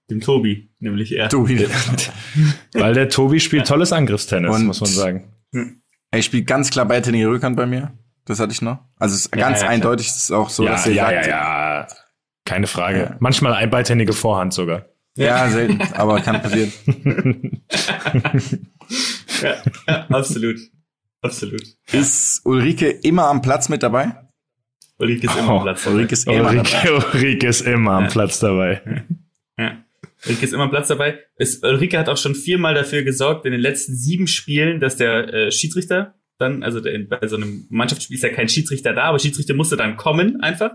Dem Tobi, nämlich er. Tobi. Weil der Tobi spielt tolles Angriffstennis, Und muss man sagen. Er spielt ganz klar bei Tennis Rückhand bei mir. Das hatte ich noch. Also es ist ja, ganz ja, eindeutig, es ist auch so, ja, dass er ja, sagt, ja, ja, keine Frage. Ja. Manchmal ein beidhändige Vorhand sogar. Ja, selten, aber kann passieren. ja, ja, absolut. Absolut. Ist Ulrike immer am Platz mit dabei? Ulrike ist immer oh, am Platz dabei. Ulrike ist immer, Ulrike, dabei. Ulrike ist immer am Platz dabei. Ja. Ulrike ist immer am Platz dabei. Es, Ulrike hat auch schon viermal dafür gesorgt, in den letzten sieben Spielen, dass der äh, Schiedsrichter dann, also der, bei so einem Mannschaftsspiel ist ja kein Schiedsrichter da, aber Schiedsrichter musste dann kommen einfach,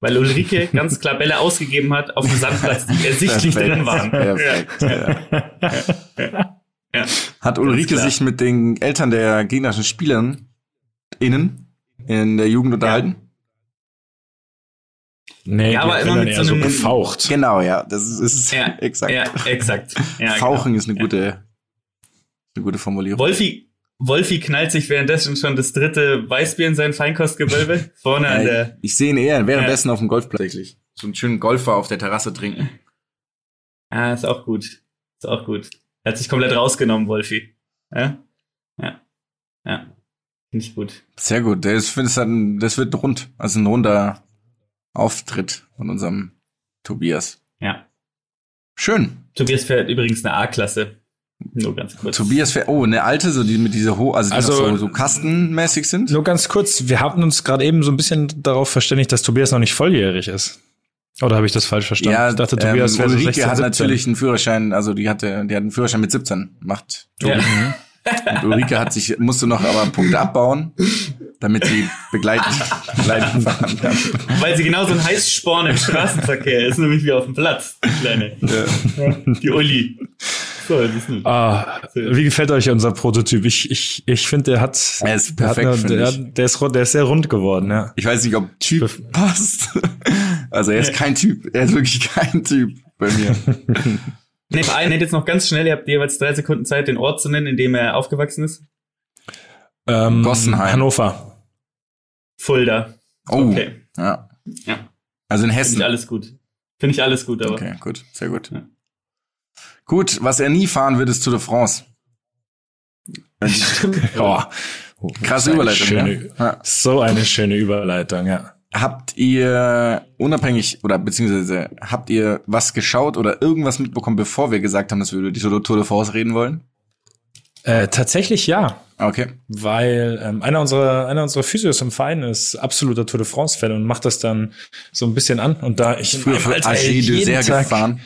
weil Ulrike ganz klar Bälle ausgegeben hat auf dem Sandplatz, die ersichtlich drin waren. Perfekt. Ja. Ja. Ja. Hat Ulrike sich mit den Eltern der gegnerischen Spielern innen in der Jugend unterhalten? Nee, ja, aber immer mit so, einem so gefaucht. Genau, ja, das ist, ist ja, exakt. Ja, exakt. Ja, Fauchen genau. ist eine gute, eine gute Formulierung. Wolfi, Wolfi knallt sich währenddessen schon das dritte Weißbier in sein Feinkostgewölbe vorne ja, an der. Ich, ich sehe ihn eher währenddessen auf dem Golfplatz tatsächlich. So einen schönen Golfer auf der Terrasse trinken. Ah, ist auch gut. Ist auch gut. Er hat sich komplett rausgenommen, Wolfi. Ja? Ja. Ja. Finde ich gut. Sehr gut. Das, das, das wird rund. Also ein runder Auftritt von unserem Tobias. Ja. Schön. Tobias fährt übrigens eine A-Klasse. Nur ganz kurz. Tobias fährt, oh, eine alte, so die mit dieser ho also, die also so, so kastenmäßig sind. Nur ganz kurz, wir haben uns gerade eben so ein bisschen darauf verständigt, dass Tobias noch nicht volljährig ist. Oder habe ich das falsch verstanden? Ja, ich dachte, Tobias ähm, wäre so 16, hat 17. natürlich einen Führerschein, also die hatte, die hat einen Führerschein mit 17, macht Tobi. Ja. Und Ulrike hat sich, musste noch aber Punkte abbauen, damit sie begleiten, begleiten fahren kann. Weil sie genauso ein Heißsporn im Straßenverkehr ist, nämlich wie auf dem Platz, die Kleine. Ja. Die Uli. So, ah, wie gefällt euch unser Prototyp? Ich, ich, ich finde, der hat, er ist perfekt, der, hat eine, der, der, ist, der ist sehr rund geworden, ja. Ich weiß nicht, ob Typ Perf passt. Also er ist kein Typ, er ist wirklich kein Typ bei mir. Nee, nennt jetzt noch ganz schnell, ihr habt jeweils drei Sekunden Zeit, den Ort zu nennen, in dem er aufgewachsen ist. Ähm, Gossenheim. Hannover. Fulda. Oh, okay. ja. Ja. Also in Hessen. Finde ich alles gut. Finde ich alles gut, aber. Okay, gut, sehr gut. Ja. Gut, was er nie fahren wird, ist Tour de France. Stimmt. oh, Krasse Überleitung. Schöne, ja. So eine schöne Überleitung, ja. Habt ihr unabhängig oder beziehungsweise habt ihr was geschaut oder irgendwas mitbekommen, bevor wir gesagt haben, dass wir über die Tour de France reden wollen? Äh, tatsächlich ja. Okay. Weil ähm, einer unserer einer unserer Physios im Verein ist absoluter Tour de France Fan und macht das dann so ein bisschen an und da ich früher für AG de Tag, gefahren.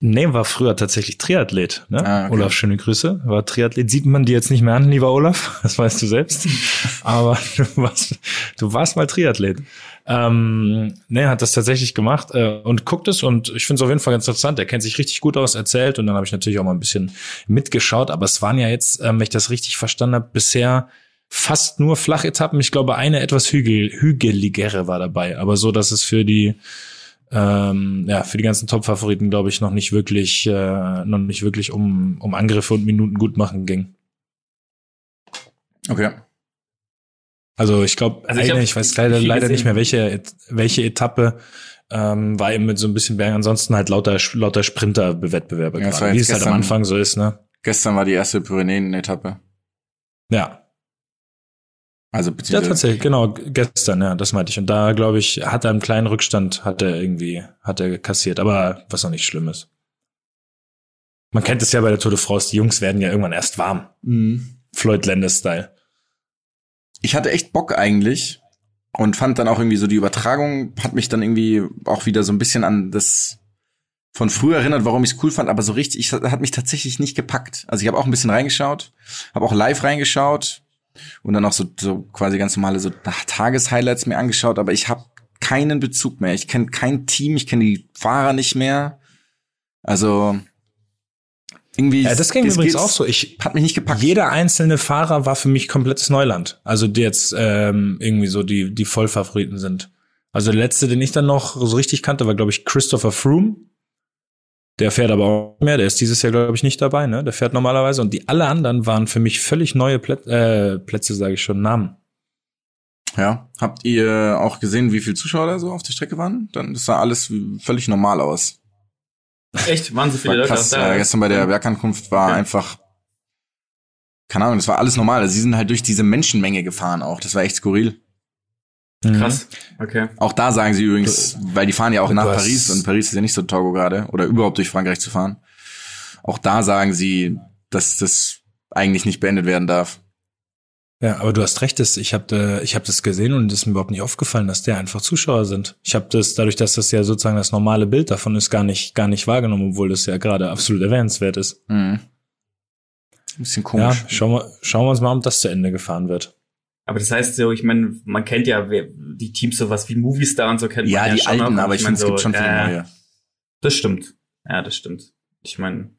Nee, war früher tatsächlich Triathlet. Ne? Ah, okay. Olaf, schöne Grüße. War Triathlet. Sieht man dir jetzt nicht mehr an, lieber Olaf. Das weißt du selbst. Aber du warst, du warst mal Triathlet. Ähm, ne, hat das tatsächlich gemacht äh, und guckt es und ich finde es auf jeden Fall ganz interessant. Er kennt sich richtig gut aus, erzählt und dann habe ich natürlich auch mal ein bisschen mitgeschaut. Aber es waren ja jetzt, ähm, wenn ich das richtig verstanden habe, bisher fast nur Flachetappen. Ich glaube, eine etwas hügel, hügeligere war dabei. Aber so, dass es für die ähm, ja, für die ganzen Top-Favoriten, glaube ich, noch nicht wirklich, äh, noch nicht wirklich um, um Angriffe und Minuten gut machen ging. Okay. Also ich glaube, also ich, ich weiß leider, leider nicht mehr, welche, welche Etappe Ähm, war eben mit so ein bisschen Berg, ansonsten halt lauter, lauter Sprinter-Wettbewerbe ja, gerade, wie es halt am Anfang so ist, ne? Gestern war die erste Pyrenäen-Etappe. Ja. Also ja, tatsächlich, genau, gestern, ja, das meinte ich. Und da, glaube ich, hat er einen kleinen Rückstand, hat er irgendwie, hat er kassiert, aber was auch nicht schlimm ist. Man kennt es ja bei der Tour de France, die Jungs werden ja irgendwann erst warm. Mhm. Floyd Landis-Style. Ich hatte echt Bock eigentlich und fand dann auch irgendwie so die Übertragung hat mich dann irgendwie auch wieder so ein bisschen an das von früher erinnert, warum ich es cool fand, aber so richtig, ich, hat mich tatsächlich nicht gepackt. Also ich habe auch ein bisschen reingeschaut, habe auch live reingeschaut und dann auch so, so quasi ganz normale so Tageshighlights mir angeschaut, aber ich habe keinen Bezug mehr. Ich kenne kein Team, ich kenne die Fahrer nicht mehr. Also irgendwie. Ja, das ging übrigens auch so. Ich hat mich nicht gepackt. Jeder einzelne Fahrer war für mich komplettes Neuland. Also die jetzt ähm, irgendwie so die die Vollfavoriten sind. Also der letzte, den ich dann noch so richtig kannte, war glaube ich Christopher Froome. Der fährt aber auch mehr. Der ist dieses Jahr glaube ich nicht dabei. Ne, der fährt normalerweise. Und die alle anderen waren für mich völlig neue Plätze, äh, Plätze, sage ich schon, Namen. Ja, habt ihr auch gesehen, wie viele Zuschauer da so auf der Strecke waren? Dann das sah alles völlig normal aus. Echt? Waren so viele Leute krass, da? Ja, gestern bei der Bergankunft war okay. einfach, keine Ahnung, das war alles normal. Also, sie sind halt durch diese Menschenmenge gefahren auch. Das war echt skurril. Mhm. Krass. Okay. Auch da sagen sie übrigens, weil die fahren ja auch nach Paris und Paris ist ja nicht so Togo gerade oder überhaupt durch Frankreich zu fahren. Auch da sagen sie, dass das eigentlich nicht beendet werden darf. Ja, aber du hast recht, ich habe ich hab das gesehen und es ist mir überhaupt nicht aufgefallen, dass der einfach Zuschauer sind. Ich habe das, dadurch, dass das ja sozusagen das normale Bild davon ist, gar nicht, gar nicht wahrgenommen, obwohl das ja gerade absolut erwähnenswert ist. Mhm. Ein bisschen komisch. Ja, schauen wir, schauen wir uns mal, ob das zu Ende gefahren wird. Aber das heißt so, ich meine, man kennt ja die Teams sowas wie Movistar und so kennt ja, man ja die schon alten, aber ich, ich finde, es gibt schon viele äh, neue. Das stimmt. Ja, das stimmt. Ich meine,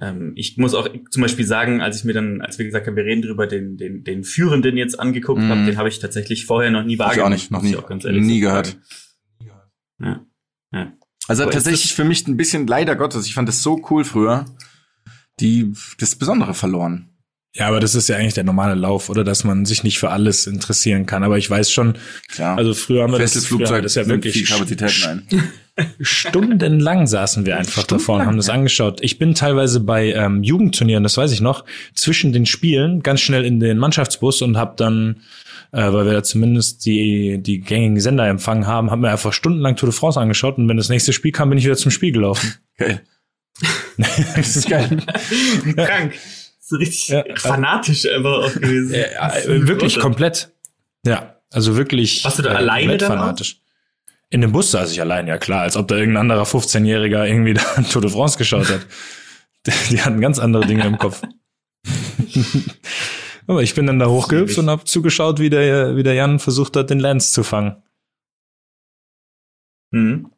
ähm, ich muss auch zum Beispiel sagen, als ich mir dann, als wir gesagt haben, wir reden drüber, den, den, den Führenden jetzt angeguckt mm. habe, den habe ich tatsächlich vorher noch nie wahrgenommen. Ich auch nicht, noch nie, auch ganz ehrlich nie gehört. Ja. ja. Also Aber tatsächlich für mich ein bisschen leider Gottes, ich fand das so cool früher, die das Besondere verloren. Ja, aber das ist ja eigentlich der normale Lauf, oder dass man sich nicht für alles interessieren kann. Aber ich weiß schon, ja. also früher haben wir Festes das, Flugzeug, das ja wirklich Kapazitäten ein. Stundenlang saßen wir einfach davor und haben das angeschaut. Ich bin teilweise bei ähm, Jugendturnieren, das weiß ich noch, zwischen den Spielen ganz schnell in den Mannschaftsbus und habe dann, äh, weil wir da zumindest die die gängigen Sender empfangen haben, haben wir einfach stundenlang Tour de France angeschaut und wenn das nächste Spiel kam, bin ich wieder zum Spiel gelaufen. Geil. das ist geil. Krank so richtig ja, fanatisch einfach auch gewesen. Äh, wirklich komplett. Ja, also wirklich. Warst du da äh, alleine dann fanatisch? In dem Bus saß ich allein, ja klar, als ob da irgendein anderer 15-Jähriger irgendwie da Tour de France geschaut hat. Die hatten ganz andere Dinge im Kopf. Aber ich bin dann da hochgehüpft und habe zugeschaut, wie der, wie der Jan versucht hat, den Lance zu fangen. Mhm.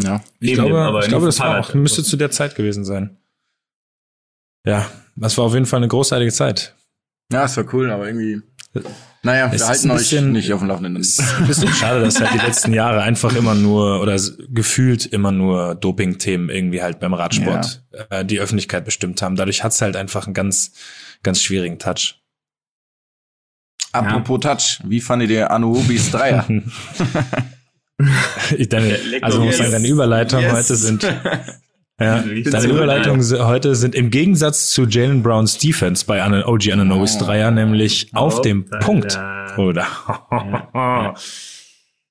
Ja. Ich Eben glaube, ich glaube das war auch, müsste zu der Zeit gewesen sein. Ja, das war auf jeden Fall eine großartige Zeit. Ja, es war cool, aber irgendwie. Naja, es wir halten euch bisschen, nicht auf dem Laufenden. Es ist ein bisschen schade, dass halt die letzten Jahre einfach immer nur oder gefühlt immer nur Doping-Themen irgendwie halt beim Radsport ja. äh, die Öffentlichkeit bestimmt haben. Dadurch hat's halt einfach einen ganz, ganz schwierigen Touch. Apropos ja. Touch, wie fandet ihr Anuobis Dreier? deine, also muss sagen, deine Überleitung yes. heute sind Ja, deine Überleitungen heute sind im Gegensatz zu Jalen Browns Defense bei OG Ananovis oh. Dreier nämlich oh, auf dem Punkt, Oder?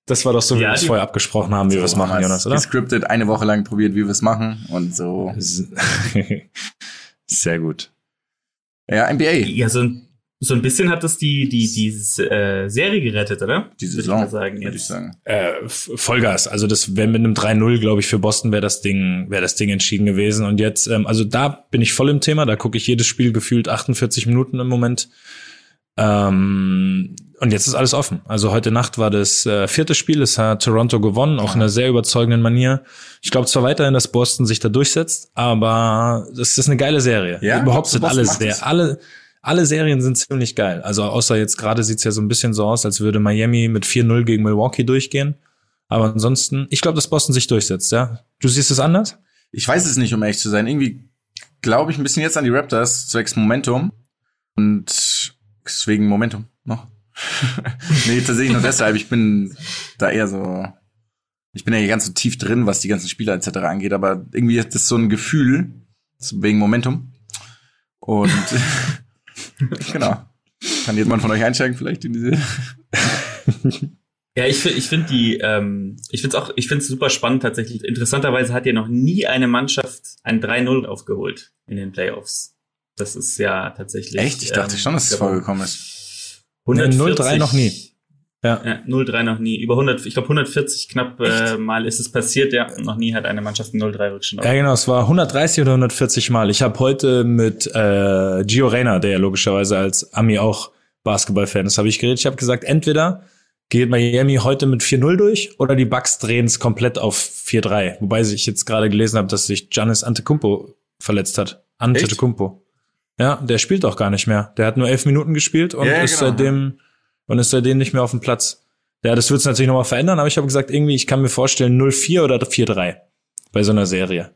Das war doch so, wie ja, wir es vorher abgesprochen haben, wie wir es machen, Jonas, oder? Gescriptet, eine Woche lang probiert, wie wir es machen und so. Sehr gut. Ja, NBA. Ja, so ein so ein bisschen hat das die, die, die äh, Serie gerettet, oder? Die Saison, sagen, würde ich sagen. Äh, Vollgas. Also das wäre mit einem 3-0, glaube ich, für Boston wäre das Ding, wäre das Ding entschieden gewesen. Und jetzt, ähm, also da bin ich voll im Thema. Da gucke ich jedes Spiel gefühlt 48 Minuten im Moment. Ähm, und jetzt ist alles offen. Also heute Nacht war das äh, vierte Spiel. Es hat Toronto gewonnen, auch in einer sehr überzeugenden Manier. Ich glaube zwar weiterhin, dass Boston sich da durchsetzt, aber das ist eine geile Serie. Ja, Überhaupt sind alle sehr, alle, alle Serien sind ziemlich geil. Also außer jetzt gerade sieht's ja so ein bisschen so aus, als würde Miami mit 4-0 gegen Milwaukee durchgehen. Aber ansonsten, ich glaube, dass Boston sich durchsetzt, ja. Du siehst es anders? Ich weiß es nicht, um ehrlich zu sein. Irgendwie glaube ich ein bisschen jetzt an die Raptors zwecks Momentum. Und deswegen Momentum noch. nee, tatsächlich nur deshalb. Ich bin da eher so ich bin ja hier ganz so tief drin, was die ganzen Spieler etc. angeht, aber irgendwie ist das so ein Gefühl, wegen Momentum. Und genau. Kann jemand von euch einsteigen vielleicht in diese? ja, ich finde, ich finde die, ähm, ich finde es auch, ich finde es super spannend tatsächlich. Interessanterweise hat ja noch nie eine Mannschaft ein 3-0 aufgeholt in den Playoffs. Das ist ja tatsächlich. Echt? Ich dachte ähm, schon, dass es vorgekommen ist. 0-3 noch nie. Ja. ja 0-3 noch nie. Über 100, ich glaube 140 knapp äh, Mal ist es passiert, ja. Noch nie hat eine Mannschaft einen 0-3 Rückstand. Ja, genau, es war 130 oder 140 Mal. Ich habe heute mit äh, Gio Reyna, der ja logischerweise als Ami auch Basketball-Fan ist, habe ich geredet. Ich habe gesagt, entweder geht Miami heute mit 4-0 durch oder die Bucks drehen es komplett auf 4-3. Wobei ich jetzt gerade gelesen habe, dass sich Giannis Antetokounmpo verletzt hat. Antetokounmpo. Ja, der spielt auch gar nicht mehr. Der hat nur elf Minuten gespielt und ja, ist genau. seitdem und ist seitdem nicht mehr auf dem Platz. Ja, das wird es natürlich nochmal verändern, aber ich habe gesagt, irgendwie, ich kann mir vorstellen 0-4 oder 4-3 bei so einer Serie.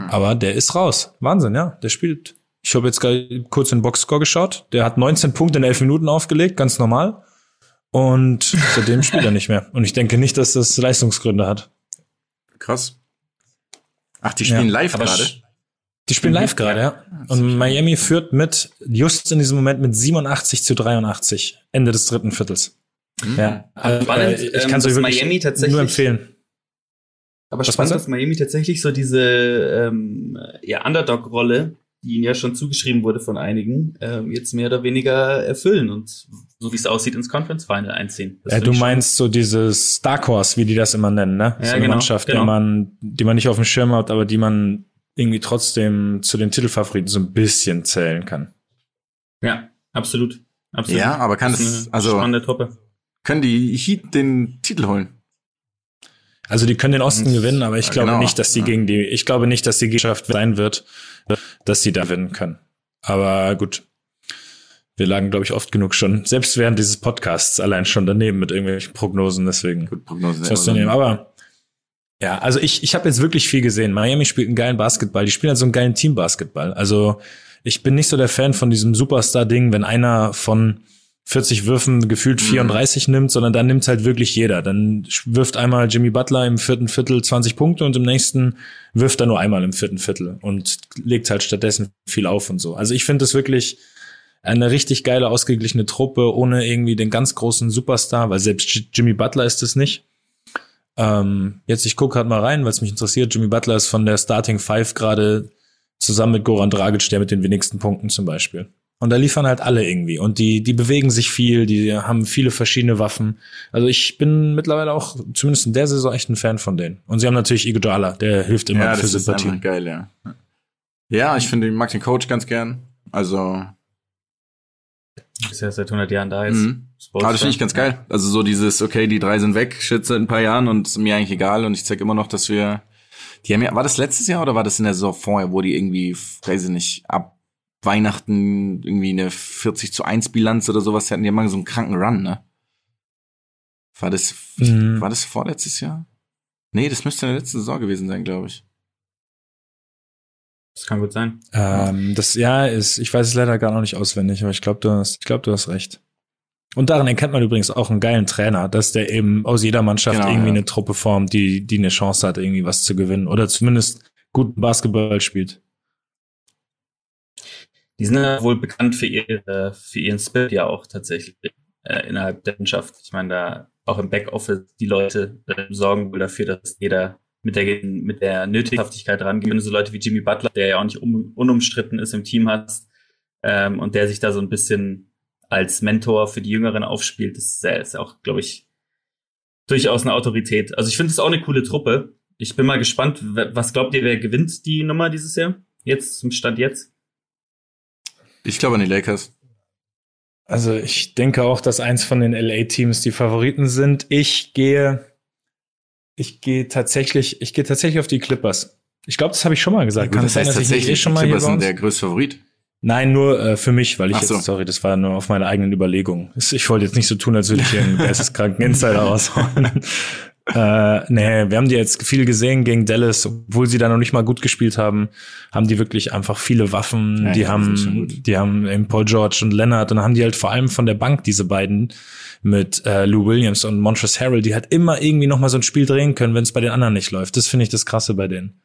Hm. Aber der ist raus. Wahnsinn, ja. Der spielt. Ich habe jetzt gerade kurz den Boxscore geschaut. Der hat 19 Punkte in 11 Minuten aufgelegt, ganz normal. Und seitdem spielt er nicht mehr. Und ich denke nicht, dass das Leistungsgründe hat. Krass. Ach, die spielen ja, live gerade? Die spielen live gerade, ja. Und Miami führt mit, just in diesem Moment mit 87 zu 83, Ende des dritten Viertels. Mhm. Ja, also, spannend, äh, ich kann es euch wirklich Miami tatsächlich, nur empfehlen. Aber Was spannend, dass Miami tatsächlich so diese ähm, ja, Underdog-Rolle, die ihnen ja schon zugeschrieben wurde von einigen, ähm, jetzt mehr oder weniger erfüllen und so wie es aussieht ins Conference Final einziehen. Ja, du meinst so dieses Dark Horse, wie die das immer nennen, ne? Ja, so eine genau, Mannschaft, genau. die man, die man nicht auf dem Schirm hat, aber die man irgendwie trotzdem zu den Titelfavoriten so ein bisschen zählen kann. Ja, absolut. absolut. Ja, aber kann es, also, spannende Truppe. können die Heat den Titel holen? Also die können den Osten gewinnen, aber ich glaube genau. nicht, dass die ja. gegen die, ich glaube nicht, dass die Gesellschaft sein wird, dass sie da gewinnen können. Aber gut. Wir lagen, glaube ich, oft genug schon, selbst während dieses Podcasts allein schon daneben mit irgendwelchen Prognosen, deswegen. Gut, Prognosen. Aber ja, also ich, ich habe jetzt wirklich viel gesehen. Miami spielt einen geilen Basketball. Die spielen halt so einen geilen Teambasketball. Also ich bin nicht so der Fan von diesem Superstar-Ding, wenn einer von 40 Würfen gefühlt 34 mhm. nimmt, sondern dann nimmt halt wirklich jeder. Dann wirft einmal Jimmy Butler im vierten Viertel 20 Punkte und im nächsten wirft er nur einmal im vierten Viertel und legt halt stattdessen viel auf und so. Also ich finde das wirklich eine richtig geile, ausgeglichene Truppe ohne irgendwie den ganz großen Superstar, weil selbst Jimmy Butler ist es nicht. Ähm, jetzt, ich gucke halt mal rein, weil es mich interessiert. Jimmy Butler ist von der Starting Five gerade zusammen mit Goran Dragic, der mit den wenigsten Punkten zum Beispiel. Und da liefern halt alle irgendwie. Und die, die bewegen sich viel, die haben viele verschiedene Waffen. Also ich bin mittlerweile auch, zumindest in der Saison, echt ein Fan von denen. Und sie haben natürlich Iguodala, der hilft immer ja, für Sympathie. Ja, geil, ja. Ja, ich finde, ich mag den Coach ganz gern. Also ist ja seit 100 Jahren da jetzt. Mhm. Aber das finde ich ganz geil. Also so dieses, okay, die drei sind weg, shit, seit ein paar Jahren und ist mir eigentlich egal und ich zeig immer noch, dass wir, die haben ja, war das letztes Jahr oder war das in der Saison vorher, wo die irgendwie, weiß ich nicht, ab Weihnachten irgendwie eine 40 zu 1 Bilanz oder sowas hatten, die haben mal so einen kranken Run, ne? War das, mhm. war das vorletztes Jahr? Nee, das müsste in der letzten Saison gewesen sein, glaube ich. Das kann gut sein. Ähm, das ja ist, ich weiß es leider gar noch nicht auswendig, aber ich glaube, du hast, ich glaube, du hast recht. Und daran erkennt man übrigens auch einen geilen Trainer, dass der eben aus jeder Mannschaft genau, irgendwie ja. eine Truppe formt, die, die eine Chance hat, irgendwie was zu gewinnen oder zumindest guten Basketball spielt. Die sind ja wohl bekannt für, ihre, für ihren Spirit ja auch tatsächlich äh, innerhalb der Mannschaft. Ich meine, da auch im Backoffice die Leute äh, sorgen wohl dafür, dass jeder mit der, mit der Nötighaftigkeit rangehen. Wenn du so Leute wie Jimmy Butler, der ja auch nicht um, unumstritten ist im Team hast, ähm, und der sich da so ein bisschen als Mentor für die Jüngeren aufspielt, das ist, ist auch, glaube ich, durchaus eine Autorität. Also ich finde es auch eine coole Truppe. Ich bin mal gespannt, was glaubt ihr, wer gewinnt die Nummer dieses Jahr? Jetzt, zum Stand jetzt? Ich glaube an die Lakers. Also ich denke auch, dass eins von den LA-Teams die Favoriten sind. Ich gehe ich gehe tatsächlich, ich gehe tatsächlich auf die Clippers. Ich glaube, das habe ich schon mal gesagt. Kann das heißt sein, tatsächlich, eh schon mal Clippers sind der größte Favorit? Nein, nur äh, für mich, weil ich so. jetzt, sorry, das war nur auf meine eigenen Überlegungen. Ich wollte jetzt nicht so tun, als würde ich hier einen geisteskranken Insider raushauen. Äh, nee, wir haben die jetzt viel gesehen gegen Dallas, obwohl sie da noch nicht mal gut gespielt haben, haben die wirklich einfach viele Waffen. Ja, die ja, haben, die haben eben Paul George und Leonard und haben die halt vor allem von der Bank diese beiden mit äh, Lou Williams und Montrezl Harrell, die halt immer irgendwie noch mal so ein Spiel drehen können, wenn es bei den anderen nicht läuft. Das finde ich das Krasse bei denen.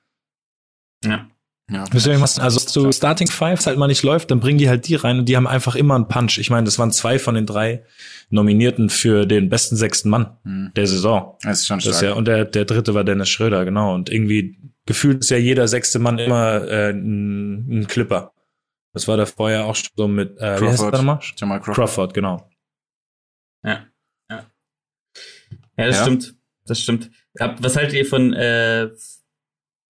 Ja. Ja, Deswegen, also so Starting Fives halt mal nicht läuft, dann bringen die halt die rein und die haben einfach immer einen Punch. Ich meine, das waren zwei von den drei Nominierten für den besten sechsten Mann hm. der Saison. Das ist schon stark. Das ja, und der, der dritte war Dennis Schröder, genau. Und irgendwie gefühlt ist ja jeder sechste Mann immer äh, ein, ein Clipper. Das war da vorher auch schon so mit äh, Crawford, wie heißt? Jamal Crawford. Crawford, genau. Ja, ja. Ja, das ja. stimmt. Das stimmt. Was haltet ihr von äh,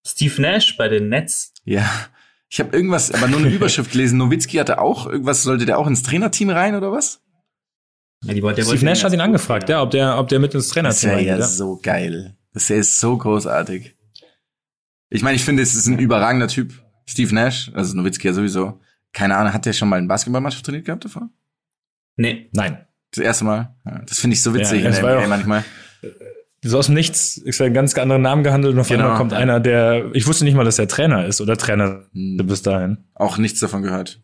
Steve Nash bei den Nets? Ja. Ich habe irgendwas, aber nur eine Überschrift gelesen. Nowitzki hatte auch irgendwas, sollte der auch ins Trainerteam rein oder was? Ja, die, der Steve Nash hat ihn angefragt, ja, ob der, ob der mit ins Trainerteam Das ist ja, ja so geil. Das ist so großartig. Ich meine, ich finde, es ist ein überragender Typ. Steve Nash, also Nowitzki ja sowieso. Keine Ahnung, hat der schon mal eine Basketballmannschaft trainiert gehabt davor? Nee. Nein. Das erste Mal? Ja, das finde ich so witzig ja, in der NBA manchmal. So aus dem Nichts ist ein ganz anderer Namen gehandelt und auf genau, einmal kommt einer, der, ich wusste nicht mal, dass er Trainer ist oder Trainer hm. bis dahin. Auch nichts davon gehört.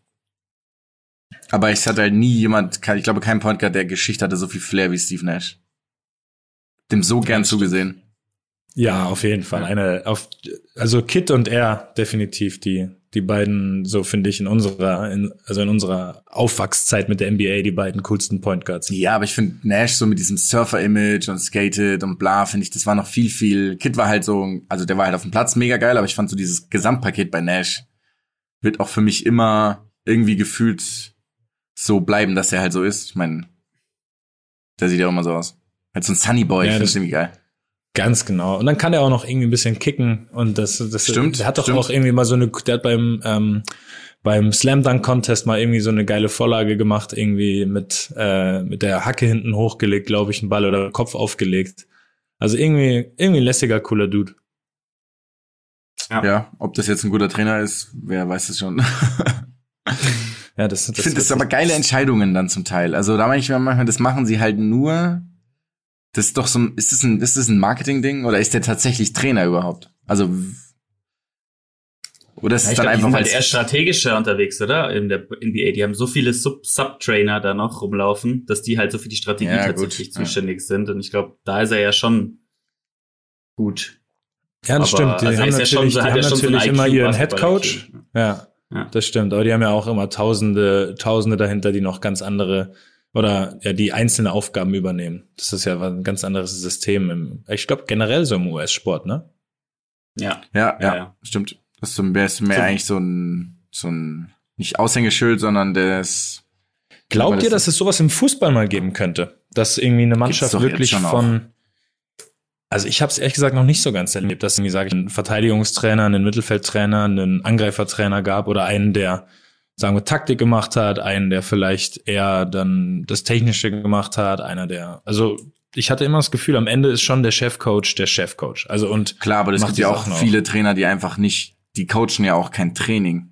Aber ich hatte halt nie jemand, ich glaube kein Point Guard, der Geschichte hatte so viel Flair wie Steve Nash. Dem so gern zugesehen. Ja, auf jeden Fall. Eine, auf, also Kit und er definitiv die, die beiden, so finde ich, in unserer, in, also in unserer Aufwachszeit mit der NBA, die beiden coolsten Point Guards. Ja, aber ich finde Nash so mit diesem Surfer-Image und Skated und bla, finde ich, das war noch viel, viel. Kit war halt so, also der war halt auf dem Platz mega geil, aber ich fand so dieses Gesamtpaket bei Nash wird auch für mich immer irgendwie gefühlt so bleiben, dass er halt so ist. Ich meine, der sieht ja auch immer so aus. Halt so ein Sunny Boy, ja, ich finde irgendwie geil. Ganz genau. Und dann kann er auch noch irgendwie ein bisschen kicken und das, das stimmt. Der hat doch stimmt. auch irgendwie mal so eine, der hat beim ähm, beim Slam Dunk Contest mal irgendwie so eine geile Vorlage gemacht, irgendwie mit äh, mit der Hacke hinten hochgelegt, glaube ich, einen Ball oder Kopf aufgelegt. Also irgendwie irgendwie ein lässiger cooler Dude. Ja. ja, ob das jetzt ein guter Trainer ist, wer weiß es schon. ja, das, das ich finde das aber geile Entscheidungen dann zum Teil. Also da meine ich mir manchmal, das machen sie halt nur, das ist doch so, ist das ein, ist das ein Marketing-Ding oder ist der tatsächlich Trainer überhaupt? Also, oder ist ja, es dann glaub, einfach die sind halt eher strategischer unterwegs, oder? In der NBA. Die haben so viele Sub-Trainer da noch rumlaufen, dass die halt so für die Strategie ja, tatsächlich gut, zuständig ja. sind. Und ich glaube, da ist er ja schon gut. Ja, das Aber, stimmt. Die also haben natürlich, ja schon, die haben ja natürlich so immer ihren Headcoach. Ja, ja, das stimmt. Aber die haben ja auch immer Tausende, Tausende dahinter, die noch ganz andere oder ja die einzelne Aufgaben übernehmen. Das ist ja ein ganz anderes System im, ich glaube generell so im US-Sport, ne? Ja. Ja, ja, ja, stimmt. Das ist so mehr, ist mehr so. eigentlich so ein, so ein, nicht Aushängeschild, sondern das. Glaubt das ihr, dass es sowas im Fußball mal geben könnte? Dass irgendwie eine Mannschaft wirklich von, also ich habe es ehrlich gesagt noch nicht so ganz erlebt, dass irgendwie, sage ich, einen Verteidigungstrainer, einen Mittelfeldtrainer, einen Angreifertrainer gab oder einen, der sagen wir, Taktik gemacht hat, einen, der vielleicht eher dann das Technische gemacht hat, einer, der, also ich hatte immer das Gefühl, am Ende ist schon der Chefcoach der Chefcoach. Also und klar, aber es gibt ja auch viele Trainer, die einfach nicht, die coachen ja auch kein Training.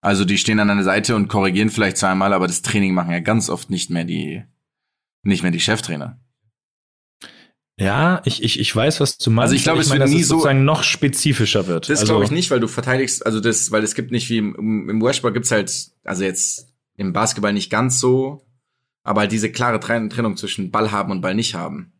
Also die stehen an einer Seite und korrigieren vielleicht zweimal, aber das Training machen ja ganz oft nicht mehr die, nicht mehr die Cheftrainer. Ja, ich, ich, ich weiß, was du meinst. Also ich glaube, es meine, wird nie so sozusagen noch spezifischer wird. Das also, glaube ich nicht, weil du verteidigst, also das, weil es gibt nicht wie im, im Washball gibt's halt, also jetzt im Basketball nicht ganz so, aber halt diese klare Trennung zwischen Ball haben und Ball nicht haben.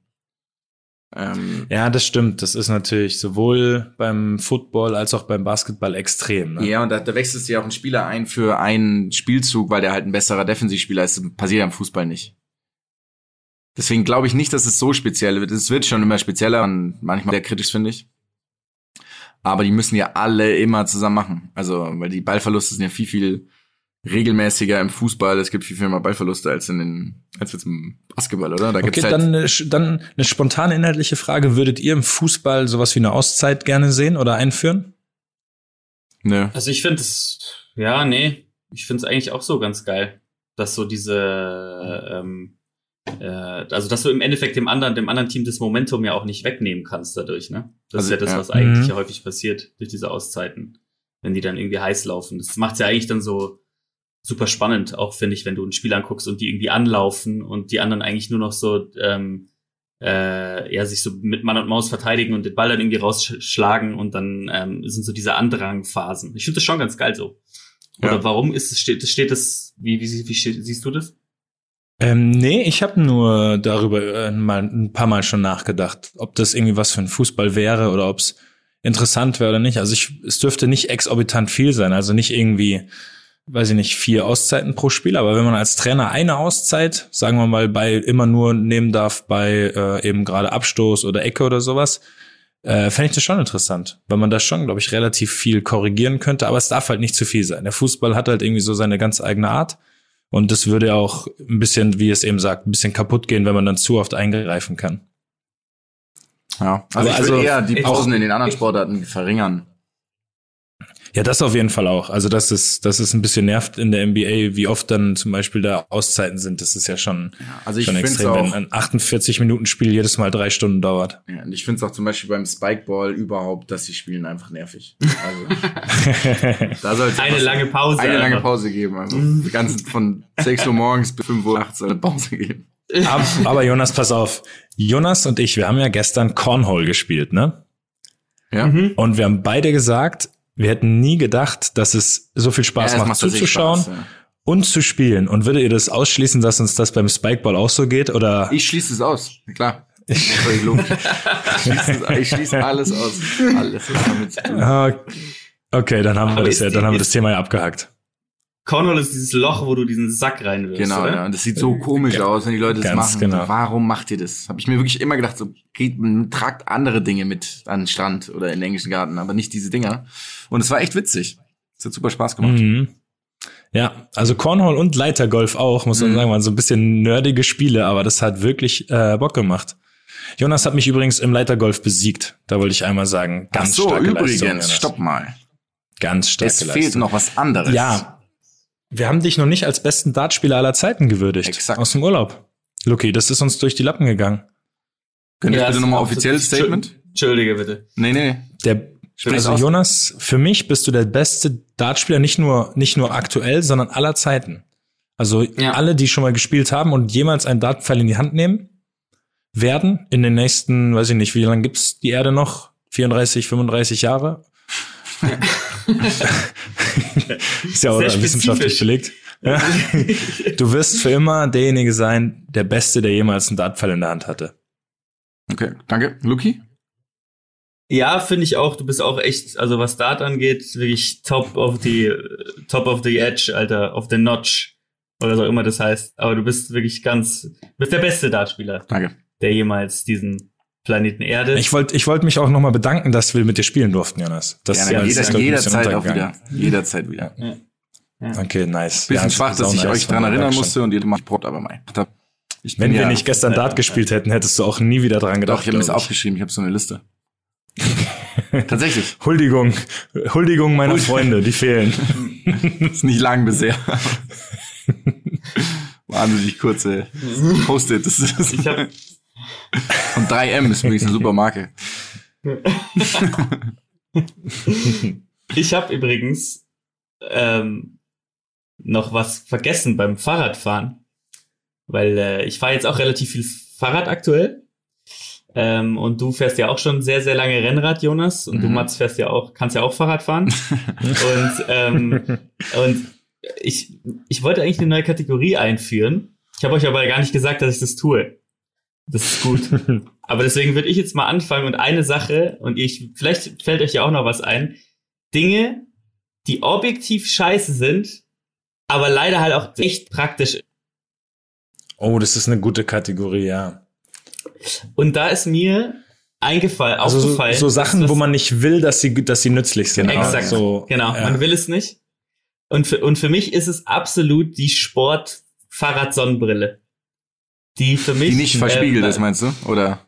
Ähm, ja, das stimmt. Das ist natürlich sowohl beim Football als auch beim Basketball extrem. Ne? Ja, und da, da wechselst du ja auch einen Spieler ein für einen Spielzug, weil der halt ein besserer Defensivspieler ist. Das passiert ja im Fußball nicht. Deswegen glaube ich nicht, dass es so speziell wird. Es wird schon immer spezieller und manchmal sehr kritisch, finde ich. Aber die müssen ja alle immer zusammen machen. Also, weil die Ballverluste sind ja viel, viel regelmäßiger im Fußball. Es gibt viel, viel mehr Ballverluste als in den, als jetzt im Basketball, oder? Da okay, gibt's halt dann, eine, dann eine spontane inhaltliche Frage. Würdet ihr im Fußball sowas wie eine Auszeit gerne sehen oder einführen? Nö. Also ich finde es, ja, nee. Ich finde es eigentlich auch so ganz geil, dass so diese, ähm, äh, also dass du im Endeffekt dem anderen, dem anderen Team das Momentum ja auch nicht wegnehmen kannst dadurch, ne? Das also, ist ja das, ja. was eigentlich mhm. häufig passiert durch diese Auszeiten, wenn die dann irgendwie heiß laufen. Das macht's ja eigentlich dann so super spannend, auch finde ich, wenn du ein Spiel anguckst und die irgendwie anlaufen und die anderen eigentlich nur noch so ähm, äh, ja, sich so mit Mann und Maus verteidigen und den Ball dann irgendwie rausschlagen und dann ähm, sind so diese Andrangphasen. Ich finde das schon ganz geil so. Oder ja. warum ist es, steht, steht das, wie, wie, wie, wie siehst du das? Ähm, nee, ich habe nur darüber äh, mal ein paar Mal schon nachgedacht, ob das irgendwie was für ein Fußball wäre oder ob es interessant wäre oder nicht. Also ich, es dürfte nicht exorbitant viel sein, also nicht irgendwie, weiß ich nicht, vier Auszeiten pro Spiel, aber wenn man als Trainer eine Auszeit, sagen wir mal, bei immer nur nehmen darf bei äh, eben gerade Abstoß oder Ecke oder sowas, äh, fände ich das schon interessant, weil man da schon, glaube ich, relativ viel korrigieren könnte, aber es darf halt nicht zu viel sein. Der Fußball hat halt irgendwie so seine ganz eigene Art. Und das würde auch ein bisschen, wie es eben sagt, ein bisschen kaputt gehen, wenn man dann zu oft eingreifen kann. Ja, also Aber ich würde also eher die Pausen in den anderen Sportarten verringern. Ja, das auf jeden Fall auch. Also das ist, das ist ein bisschen nervt in der NBA, wie oft dann zum Beispiel da Auszeiten sind. Das ist ja schon, ja, also ich schon extrem, auch, wenn ein 48 Minuten Spiel jedes Mal drei Stunden dauert. Ja, und ich finde es auch zum Beispiel beim Spikeball überhaupt, dass die Spielen einfach nervig. Also da soll eine lange Pause. Eine lange Pause geben. Also die ganzen von 6 Uhr morgens bis 5 Uhr nachts soll Pause geben. Aber, aber Jonas, pass auf. Jonas und ich, wir haben ja gestern Cornhole gespielt, ne? Ja. Mhm. Und wir haben beide gesagt, wir hätten nie gedacht, dass es so viel Spaß ja, macht, macht zuzuschauen Spaß, ja. und zu spielen. Und würdet ihr das ausschließen, dass uns das beim Spikeball auch so geht? Oder? Ich schließe es aus, klar. ich, schließe, ich schließe alles aus. Alles, was damit zu tun. Okay, dann haben wir das ja, dann haben wir das Thema ja abgehakt. Cornwall ist dieses Loch, wo du diesen Sack reinwirfst. Genau, oder? ja. Und das sieht so komisch ja, aus, wenn die Leute das machen. Genau. Warum macht ihr das? Habe ich mir wirklich immer gedacht, so geht, tragt andere Dinge mit an den Strand oder in den englischen Garten, aber nicht diese Dinger. Und es war echt witzig. Es hat super Spaß gemacht. Mhm. Ja, also Cornhole und Leitergolf auch, muss man mhm. sagen, waren so ein bisschen nerdige Spiele, aber das hat wirklich äh, Bock gemacht. Jonas hat mich übrigens im Leitergolf besiegt. Da wollte ich einmal sagen, ganz Ach so, starke übrigens, Leistung, stopp mal. Ganz starke Es fehlt Leistung. noch was anderes. Ja, wir haben dich noch nicht als besten Dartspieler aller Zeiten gewürdigt. Exakt. Aus dem Urlaub. Lucky, das ist uns durch die Lappen gegangen. Könnt ihr ja, bitte nochmal offizielles Statement? Entschuldige bitte. Nee, nee. Der, also Jonas, für mich bist du der beste Dartspieler, nicht nur, nicht nur aktuell, sondern aller Zeiten. Also ja. alle, die schon mal gespielt haben und jemals einen Dartpfeil in die Hand nehmen, werden in den nächsten, weiß ich nicht, wie lange gibt's die Erde noch? 34, 35 Jahre? Ist ja auch wissenschaftlich belegt. Ja. Du wirst für immer derjenige sein, der Beste, der jemals einen Dartpfeil in der Hand hatte. Okay, danke. Luki? Ja, finde ich auch. Du bist auch echt, also was Dart angeht, wirklich top of the, top of the edge, Alter, of the notch. Oder so immer das heißt. Aber du bist wirklich ganz, bist der beste Dartspieler. Danke. Der jemals diesen Planeten Erde. Ich wollte ich wollte mich auch nochmal bedanken, dass wir mit dir spielen durften, Jonas. Das ja, jeder, jederzeit auch wieder. Jederzeit wieder. Ja. Ja. Okay, nice. Bisschen ja, schwach, dass ich nice euch dran erinnern musste und ihr macht Brot, aber mein. Wenn wir nicht gestern Dart gespielt hätten, hättest du auch nie wieder dran gedacht. Doch, ich habe mir das aufgeschrieben, ich habe so eine Liste. Tatsächlich. Huldigung. Huldigung meiner Huld Freunde, die fehlen. ist nicht lang bisher. Wahnsinnig kurze Post-it. Ich hab, und 3M ist übrigens eine super Marke. ich habe übrigens ähm, noch was vergessen beim Fahrradfahren, weil äh, ich fahre jetzt auch relativ viel Fahrrad aktuell. Ähm, und du fährst ja auch schon sehr, sehr lange Rennrad, Jonas. Und mhm. du, Mats, fährst ja auch, kannst ja auch Fahrrad fahren. und, ähm, und ich, ich wollte eigentlich eine neue Kategorie einführen. Ich habe euch aber gar nicht gesagt, dass ich das tue. Das ist gut. Aber deswegen würde ich jetzt mal anfangen und eine Sache, und ich, vielleicht fällt euch ja auch noch was ein. Dinge, die objektiv scheiße sind, aber leider halt auch echt praktisch. Oh, das ist eine gute Kategorie, ja. Und da ist mir eingefallen, also aufgefallen. So, so Sachen, wo man nicht will, dass sie, dass sie nützlich sind. Exakt. So, genau. Ja. Man will es nicht. Und für, und für mich ist es absolut die Sport-Fahrrad-Sonnenbrille. Die für mich. Die nicht verspiegelt äh, ist, meinst du? Oder?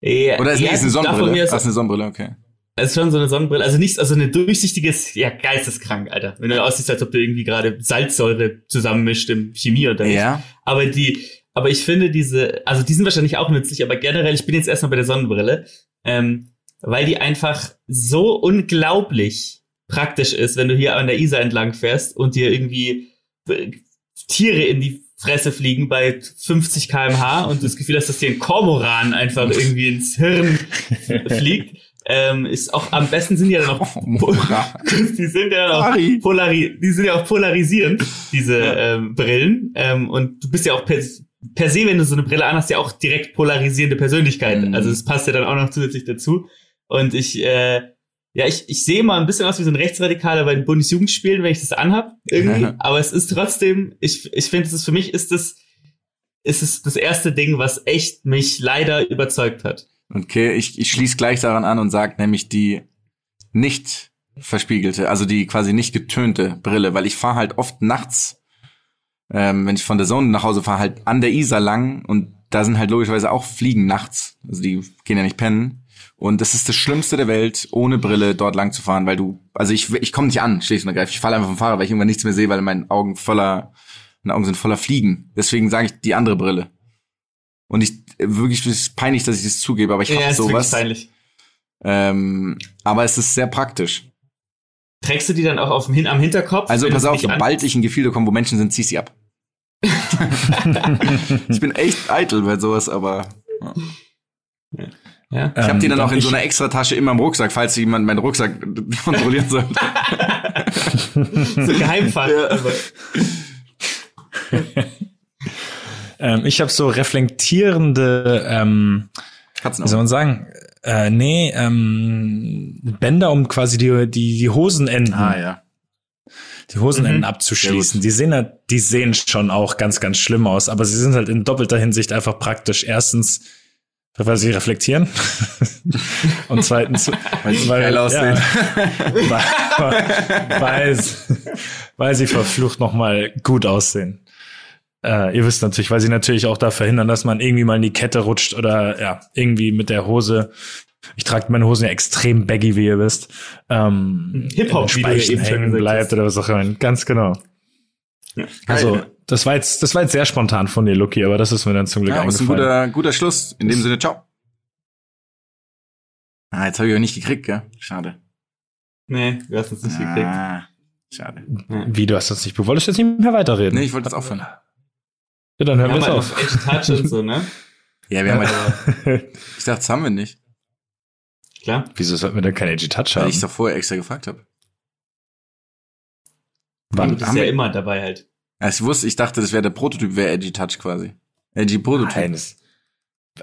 Ja, Oder ist, ja, ist eine Sonnenbrille? Ist, das ist eine Sonnenbrille, okay. Es ist schon so eine Sonnenbrille, also nichts, also eine durchsichtiges, ja, geisteskrank, Alter. Wenn du aussiehst, als ob du irgendwie gerade Salzsäure zusammenmischt im Chemie oder Ja. Aber die, aber ich finde diese, also die sind wahrscheinlich auch nützlich, aber generell, ich bin jetzt erstmal bei der Sonnenbrille, ähm, weil die einfach so unglaublich praktisch ist, wenn du hier an der Isar entlang fährst und dir irgendwie Tiere in die Fresse fliegen bei 50 kmh und das Gefühl hast, dass dir ein Kormoran einfach irgendwie ins Hirn fliegt. Ähm, ist auch am besten sind ja dann auch die sind ja dann auch polari die sind ja auch polarisierend diese ähm, Brillen ähm, und du bist ja auch per, per se wenn du so eine Brille anhast ja auch direkt polarisierende Persönlichkeit mhm. also es passt ja dann auch noch zusätzlich dazu und ich äh, ja, ich, ich sehe mal ein bisschen aus wie so ein Rechtsradikaler bei den Bundesjugendspielen, wenn ich das anhab, irgendwie. Aber es ist trotzdem, ich, ich finde, es ist für mich ist das, ist es das erste Ding, was echt mich leider überzeugt hat. Okay, ich, ich schließe gleich daran an und sage nämlich die nicht verspiegelte, also die quasi nicht getönte Brille, weil ich fahre halt oft nachts, ähm, wenn ich von der Zone nach Hause fahre, halt an der Isar lang und da sind halt logischerweise auch Fliegen nachts, also die gehen ja nicht pennen. Und das ist das Schlimmste der Welt, ohne Brille dort lang zu fahren, weil du, also ich, ich komme nicht an, schlicht und ergreifend. Ich falle einfach vom Fahrrad, weil ich irgendwann nichts mehr sehe, weil meine Augen voller, meine Augen sind voller Fliegen. Deswegen sage ich die andere Brille. Und ich, wirklich, es ist peinlich, dass ich das zugebe, aber ich ja, hab sowas. peinlich. Ähm, aber es ist sehr praktisch. Trägst du die dann auch auf dem, am Hinterkopf? Also pass auf, sobald ich in Gefühle komme, wo Menschen sind, zieh ich sie ab. ich bin echt eitel bei sowas, aber. Ja. Ja. Ich habe die dann ähm, auch in so einer extra Tasche immer im Rucksack, falls jemand meinen Rucksack kontrollieren sollte. so Geheimfall. Ja. ähm, ich habe so reflektierende, ähm, wie soll man sagen, äh, nee, ähm, Bänder, um quasi die, die, die Hosenenden. Ah, ja. Die Hosenenden mhm. abzuschließen. Die sehen halt, die sehen schon auch ganz, ganz schlimm aus, aber sie sind halt in doppelter Hinsicht einfach praktisch. Erstens, weil sie reflektieren. Und zweitens, weil, weil, ja, weil, weil, weil sie verflucht nochmal gut aussehen. Äh, ihr wisst natürlich, weil sie natürlich auch da verhindern, dass man irgendwie mal in die Kette rutscht oder ja, irgendwie mit der Hose. Ich trage meine Hosen ja extrem baggy, wie ihr wisst. Ähm, Hip-Hop, Speichen hängen bleibt oder was auch immer. Ganz genau. Ja, also, das war jetzt, das war jetzt sehr spontan von dir, Lucky, aber das ist mir dann zum Glück ja, eingefallen. Das ist ein guter, guter Schluss. In dem Sinne, ciao. Ah, jetzt habe ich auch nicht gekriegt, gell? Schade. Nee, du hast uns nicht ah, gekriegt. Schade. Wie, du hast das nicht, du wolltest jetzt nicht mehr weiterreden? Nee, ich wollte jetzt aufhören. Ja, dann hören wir es auf. Edge Touch und so, ne? Ja, wir haben halt, ich dachte, das haben wir nicht. Klar. Wieso sollten wir denn kein Edgy Touch haben? Weil ich doch vorher extra gefragt habe. Wann? Du bist ja immer dabei halt. Ich wusste, ich dachte, das wäre der Prototyp, wäre Edgy Touch quasi. Edgy Prototyp. Nein,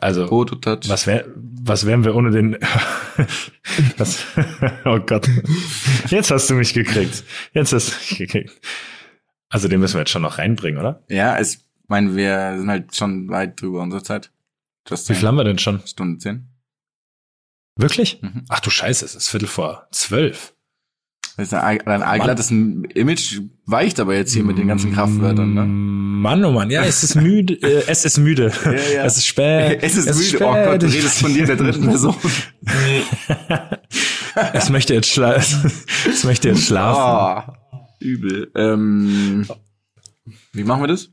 also, Prototouch. was wär, was wären wir ohne den, was, oh Gott. Jetzt hast du mich gekriegt. Jetzt hast du mich gekriegt. Also, den müssen wir jetzt schon noch reinbringen, oder? Ja, ich meine, wir sind halt schon weit drüber unserer Zeit. Just Wie viel haben wir denn schon? Stunde zehn. Wirklich? Mhm. Ach du Scheiße, es ist Viertel vor zwölf. Dein allglattes Image weicht aber jetzt hier mit den ganzen Kraftwörtern, ne? Mann, oh Mann, ja, es ist müde, äh, es ist müde. Ja, ja. Es ist spät. Es ist es müde. Ist oh Gott, du redest von dir der dritten Person. es möchte jetzt schlafen. es möchte jetzt schlafen. Oh, übel. Ähm, wie machen wir das?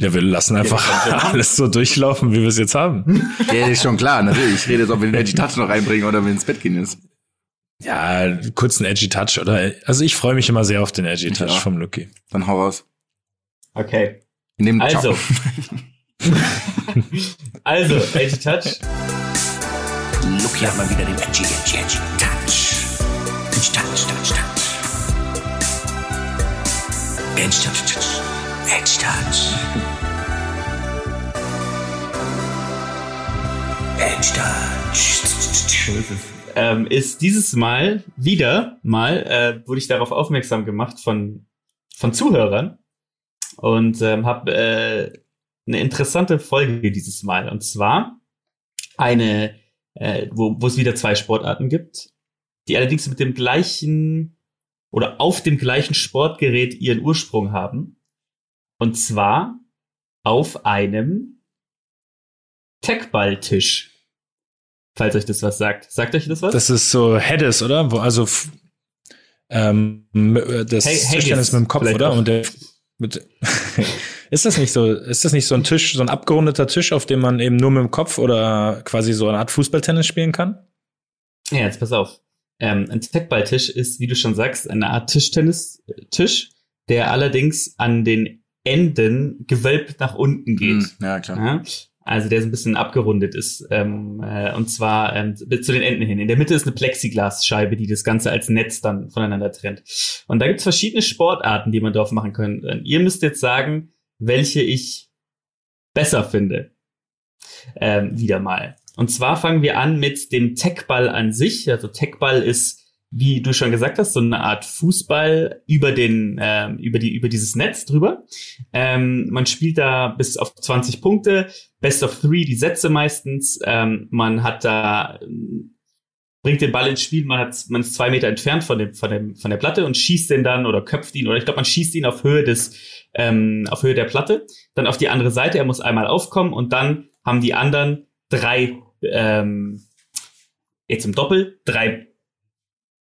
Ja, wir lassen einfach alles so durchlaufen, wie wir es jetzt haben. Ja, ist schon klar, natürlich. Ich rede jetzt, ob wir den Touch noch reinbringen oder wenn wir ins Bett gehen ist. Ja, kurzen Edgy Touch oder also ich freue mich immer sehr auf den Edgy Touch ja. vom Lucky. Dann hau raus. Okay. In also. also, Edgy Touch. Lucky hat mal wieder den Edgy, Edgy, Edgy Touch. Edgy Touch, Touch, Touch. Edgy Touch, Touch. Edgy Touch. Edgy Touch. Ist es ähm, ist dieses Mal wieder mal, äh, wurde ich darauf aufmerksam gemacht von, von Zuhörern und ähm, habe äh, eine interessante Folge dieses Mal. Und zwar eine, äh, wo, wo es wieder zwei Sportarten gibt, die allerdings mit dem gleichen oder auf dem gleichen Sportgerät ihren Ursprung haben. Und zwar auf einem Techballtisch. Falls euch das was sagt. Sagt euch das was? Das ist so Heddes, oder? Wo also ähm, äh, das hey, Tischchen ist mit dem Kopf, oder? Auch. Und der mit ist das nicht so? Ist das nicht so ein Tisch, so ein abgerundeter Tisch, auf dem man eben nur mit dem Kopf oder quasi so eine Art Fußballtennis spielen kann? Ja, jetzt pass auf. Ähm, ein Techballtisch ist, wie du schon sagst, eine Art Tischtennis-Tisch, der allerdings an den Enden gewölbt nach unten geht. Hm, ja, klar. Ja? Also der so ein bisschen abgerundet ist. Ähm, äh, und zwar ähm, zu den Enden hin. In der Mitte ist eine Plexiglasscheibe, die das Ganze als Netz dann voneinander trennt. Und da gibt's verschiedene Sportarten, die man drauf machen könnte. Ihr müsst jetzt sagen, welche ich besser finde. Ähm, wieder mal. Und zwar fangen wir an mit dem Techball an sich. Also Techball ist wie du schon gesagt hast, so eine Art Fußball über den, ähm, über die, über dieses Netz drüber. Ähm, man spielt da bis auf 20 Punkte, Best of Three die Sätze meistens. Ähm, man hat da bringt den Ball ins Spiel, man hat man ist zwei Meter entfernt von dem von dem von der Platte und schießt den dann oder köpft ihn oder ich glaube man schießt ihn auf Höhe des ähm, auf Höhe der Platte, dann auf die andere Seite. Er muss einmal aufkommen und dann haben die anderen drei ähm, jetzt im Doppel drei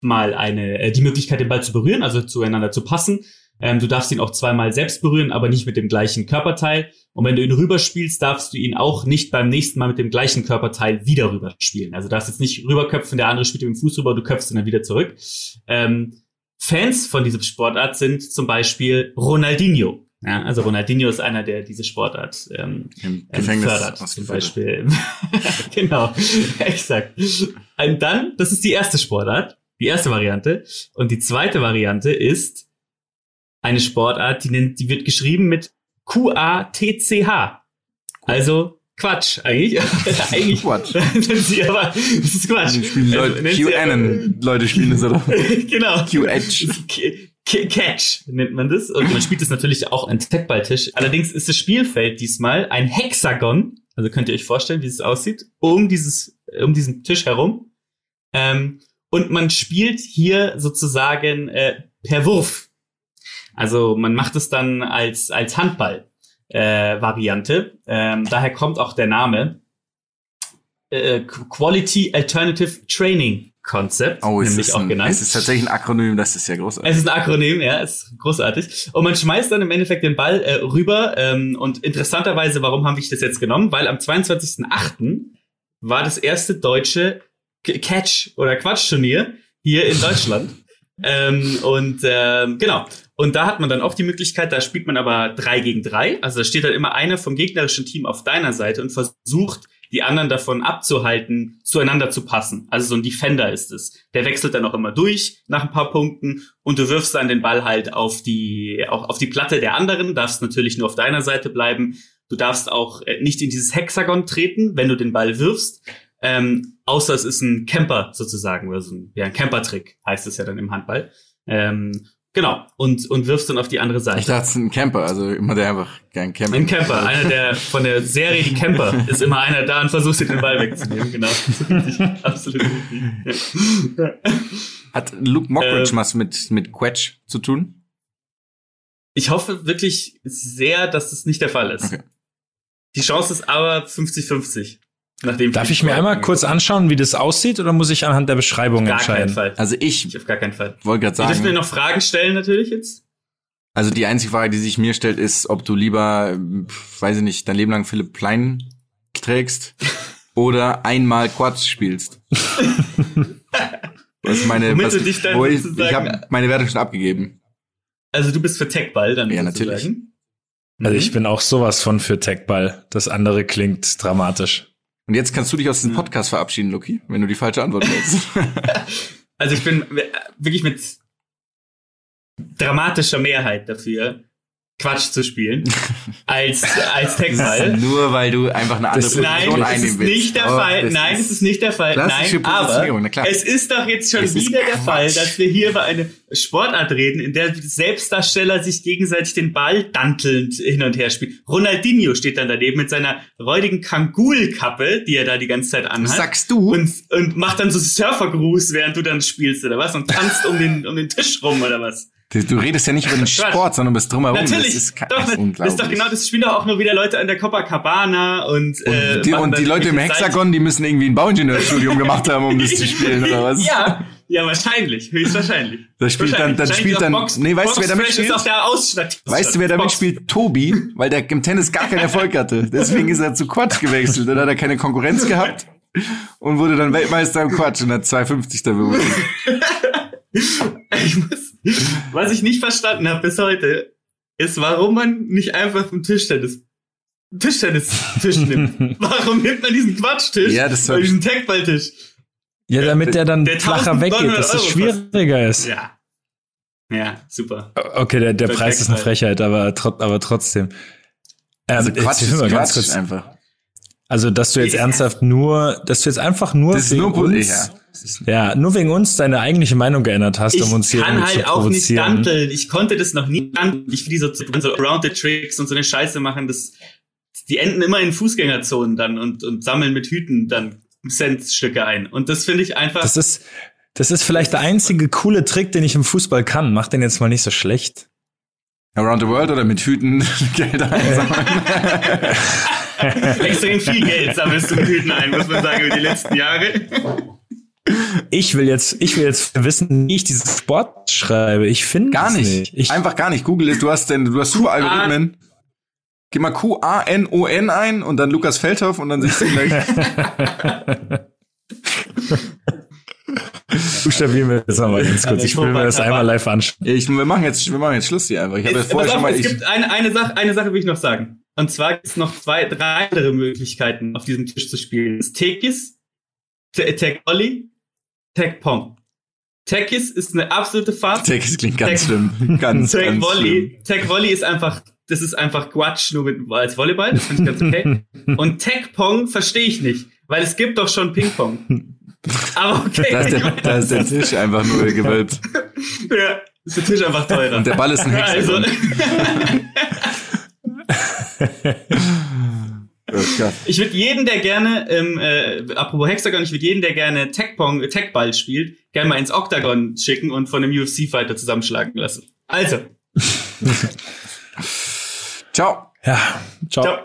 mal eine, äh, die Möglichkeit, den Ball zu berühren, also zueinander zu passen. Ähm, du darfst ihn auch zweimal selbst berühren, aber nicht mit dem gleichen Körperteil. Und wenn du ihn rüberspielst, darfst du ihn auch nicht beim nächsten Mal mit dem gleichen Körperteil wieder rüberspielen. Also du darfst jetzt nicht rüberköpfen, der andere spielt mit dem Fuß rüber, du köpfst ihn dann wieder zurück. Ähm, Fans von diesem Sportart sind zum Beispiel Ronaldinho. Ja, also Ronaldinho ist einer, der diese Sportart ähm, Im ähm, Gefängnis fördert, zum Beispiel. genau, exakt. Und dann, das ist die erste Sportart. Die erste Variante. Und die zweite Variante ist eine Sportart, die, nennt, die wird geschrieben mit Q-A-T-C-H. Also Quatsch, eigentlich. eigentlich Quatsch. sie aber, das ist Quatsch. Spielen Leute, also, QAnon Leute spielen das, oder? genau. Q-Edge. Catch nennt man das. Und man spielt es natürlich auch an Tech-Balltisch. Allerdings ist das Spielfeld diesmal ein Hexagon. Also könnt ihr euch vorstellen, wie es aussieht. Um dieses, um diesen Tisch herum. Ähm, und man spielt hier sozusagen äh, per Wurf. Also man macht es dann als, als Handball-Variante. Äh, ähm, daher kommt auch der Name äh, Quality Alternative Training Concept, oh, nämlich auch ein, genannt. Es ist tatsächlich ein Akronym, das ist ja großartig. Es ist ein Akronym, ja, es ist großartig. Und man schmeißt dann im Endeffekt den Ball äh, rüber. Ähm, und interessanterweise, warum habe ich das jetzt genommen? Weil am 22.08. war das erste deutsche Catch- oder Quatsch-Turnier hier in Deutschland. ähm, und ähm, genau. Und da hat man dann auch die Möglichkeit, da spielt man aber drei gegen drei. Also da steht dann immer einer vom gegnerischen Team auf deiner Seite und versucht, die anderen davon abzuhalten, zueinander zu passen. Also so ein Defender ist es. Der wechselt dann auch immer durch nach ein paar Punkten und du wirfst dann den Ball halt auf die, auch auf die Platte der anderen, darfst natürlich nur auf deiner Seite bleiben. Du darfst auch äh, nicht in dieses Hexagon treten, wenn du den Ball wirfst. Ähm, außer es ist ein Camper sozusagen, oder so ein, ja, ein Camper-Trick heißt es ja dann im Handball. Ähm, genau, und, und wirfst dann auf die andere Seite. Ich dachte, es ist ein Camper, also immer der einfach gern Camper. Ein Camper, einer der von der Serie Die Camper ist immer einer da und versucht, den Ball wegzunehmen, genau. Absolut Hat Luke Mockridge ähm, was mit, mit Quetch zu tun? Ich hoffe wirklich sehr, dass das nicht der Fall ist. Okay. Die Chance ist aber 50-50. Nachdem Darf ich mir einmal kurz anschauen, wie das aussieht, oder muss ich anhand der Beschreibung gar entscheiden? Keinen Fall. Also ich, ich auf gar keinen Fall. Wollte gerade sagen. Ich mir noch Fragen stellen natürlich jetzt. Also die einzige Frage, die sich mir stellt, ist, ob du lieber, weiß ich nicht, dein Leben lang Philipp Plein trägst oder einmal Quatsch spielst. was meine, Womit was, du dich dann wo ich, ich habe meine Wertung schon abgegeben. Also du bist für Techball dann. Ja, natürlich. Also ich bin auch sowas von für Techball. Das andere klingt dramatisch. Und jetzt kannst du dich aus dem Podcast verabschieden, Luki, wenn du die falsche Antwort willst. also ich bin wirklich mit dramatischer Mehrheit dafür, Quatsch zu spielen als als Textfile. Nur weil du einfach eine andere das, Position nein, einnehmen willst. Nicht der oh, Fall. Nein, es ist nicht der Fall. Nein, aber es ist doch jetzt schon wieder der Fall, dass wir hier über eine Sportart reden, in der Selbstdarsteller sich gegenseitig den Ball dantelnd hin und her spielen. Ronaldinho steht dann daneben mit seiner räudigen Kangul-Kappe, die er da die ganze Zeit anhat. Sagst du? Und, und macht dann so Surfergruß, während du dann spielst oder was und tanzt um den um den Tisch rum oder was. Du redest ja nicht über den Sport, sondern bist drumherum. Natürlich, das ist, doch, das ist, das ist doch genau, das spielen doch auch nur wieder Leute an der Copacabana und äh, und die, und die Leute im Hexagon, die müssen irgendwie ein Bauingenieurstudium gemacht haben, um das zu spielen oder was? Ja, ja, wahrscheinlich, höchstwahrscheinlich. Das spielt dann, dann spielt dann, Box, nee, weißt du, wer damit spielt? Weißt du, wer damit Box. spielt? Tobi, weil der im Tennis gar keinen Erfolg hatte. Deswegen ist er zu Quatsch gewechselt. Dann hat er keine Konkurrenz gehabt und wurde dann Weltmeister im Quatsch und hat 2,50 da ich muss, was ich nicht verstanden habe bis heute, ist, warum man nicht einfach vom Tischtennis Tischtennis-Tisch nimmt. Warum nimmt man diesen Quatschtisch? Ja, das war diesen Tagballtisch. Ja, damit der dann der flacher weggeht, dass es schwieriger ist. Ja. Ja, super. Okay, der, der Preis ist eine Frechheit, aber, aber trotzdem. Ähm, also Quatsch, ist Quatsch kurz, einfach. Also, dass du jetzt ernsthaft nur, dass du jetzt einfach nur das wegen nur, uns, ja. Ja. nur wegen uns deine eigentliche Meinung geändert hast, um uns hier halt zu provozieren. Ich kann halt auch nicht stunteln. Ich konnte das noch nie stunteln. Ich will diese so Around the Tricks und so eine Scheiße machen, das, die enden immer in Fußgängerzonen dann und, und sammeln mit Hüten dann Centstücke ein. Und das finde ich einfach. Das ist, das ist vielleicht der einzige coole Trick, den ich im Fußball kann. Mach den jetzt mal nicht so schlecht. Around the World oder mit Hüten Geld einsammeln? Extrem viel Geld sammelst du mit Hüten ein, muss man sagen, über die letzten Jahre. Ich will jetzt, ich will jetzt wissen, wie ich diesen Sport schreibe. Ich finde gar nicht. nicht. Ich Einfach gar nicht. Google es. Du hast denn, du hast super Algorithmen. Gib mal Q-A-N-O-N ein und dann Lukas Feldhoff und dann siehst du gleich. Buchstabieren wir das mal ganz kurz. Ich will mir das einmal live anschauen. Ich, wir machen jetzt, wir machen jetzt Schluss hier einfach. Ich habe vorher schon mal. Es gibt eine, eine Sache, eine Sache will ich noch sagen. Und zwar gibt es noch zwei, drei andere Möglichkeiten, auf diesem Tisch zu spielen. Das Tekis, Tech Olli, Tech Pong. Tekis ist eine absolute Farce. Tekis klingt ganz Tech, schlimm. Ganz, Tech ganz Volley. Schlimm. Tech Volley ist einfach, das ist einfach Quatsch, nur mit, als Volleyball. Das finde ich ganz okay. Und Tech Pong verstehe ich nicht, weil es gibt doch schon Ping Pong. Aber okay. Da ist der, da ist der Tisch einfach nur gewölbt. ja, ist der Tisch einfach teurer. Und der Ball ist ein Hexagon. Also, ich würde jeden, der gerne, ähm, äh, apropos Hexagon, ich würde jeden, der gerne Tech-Pong, Tech-Ball spielt, gerne mal ins Octagon schicken und von einem UFC-Fighter zusammenschlagen lassen. Also. Ciao. Ja, ciao. ciao.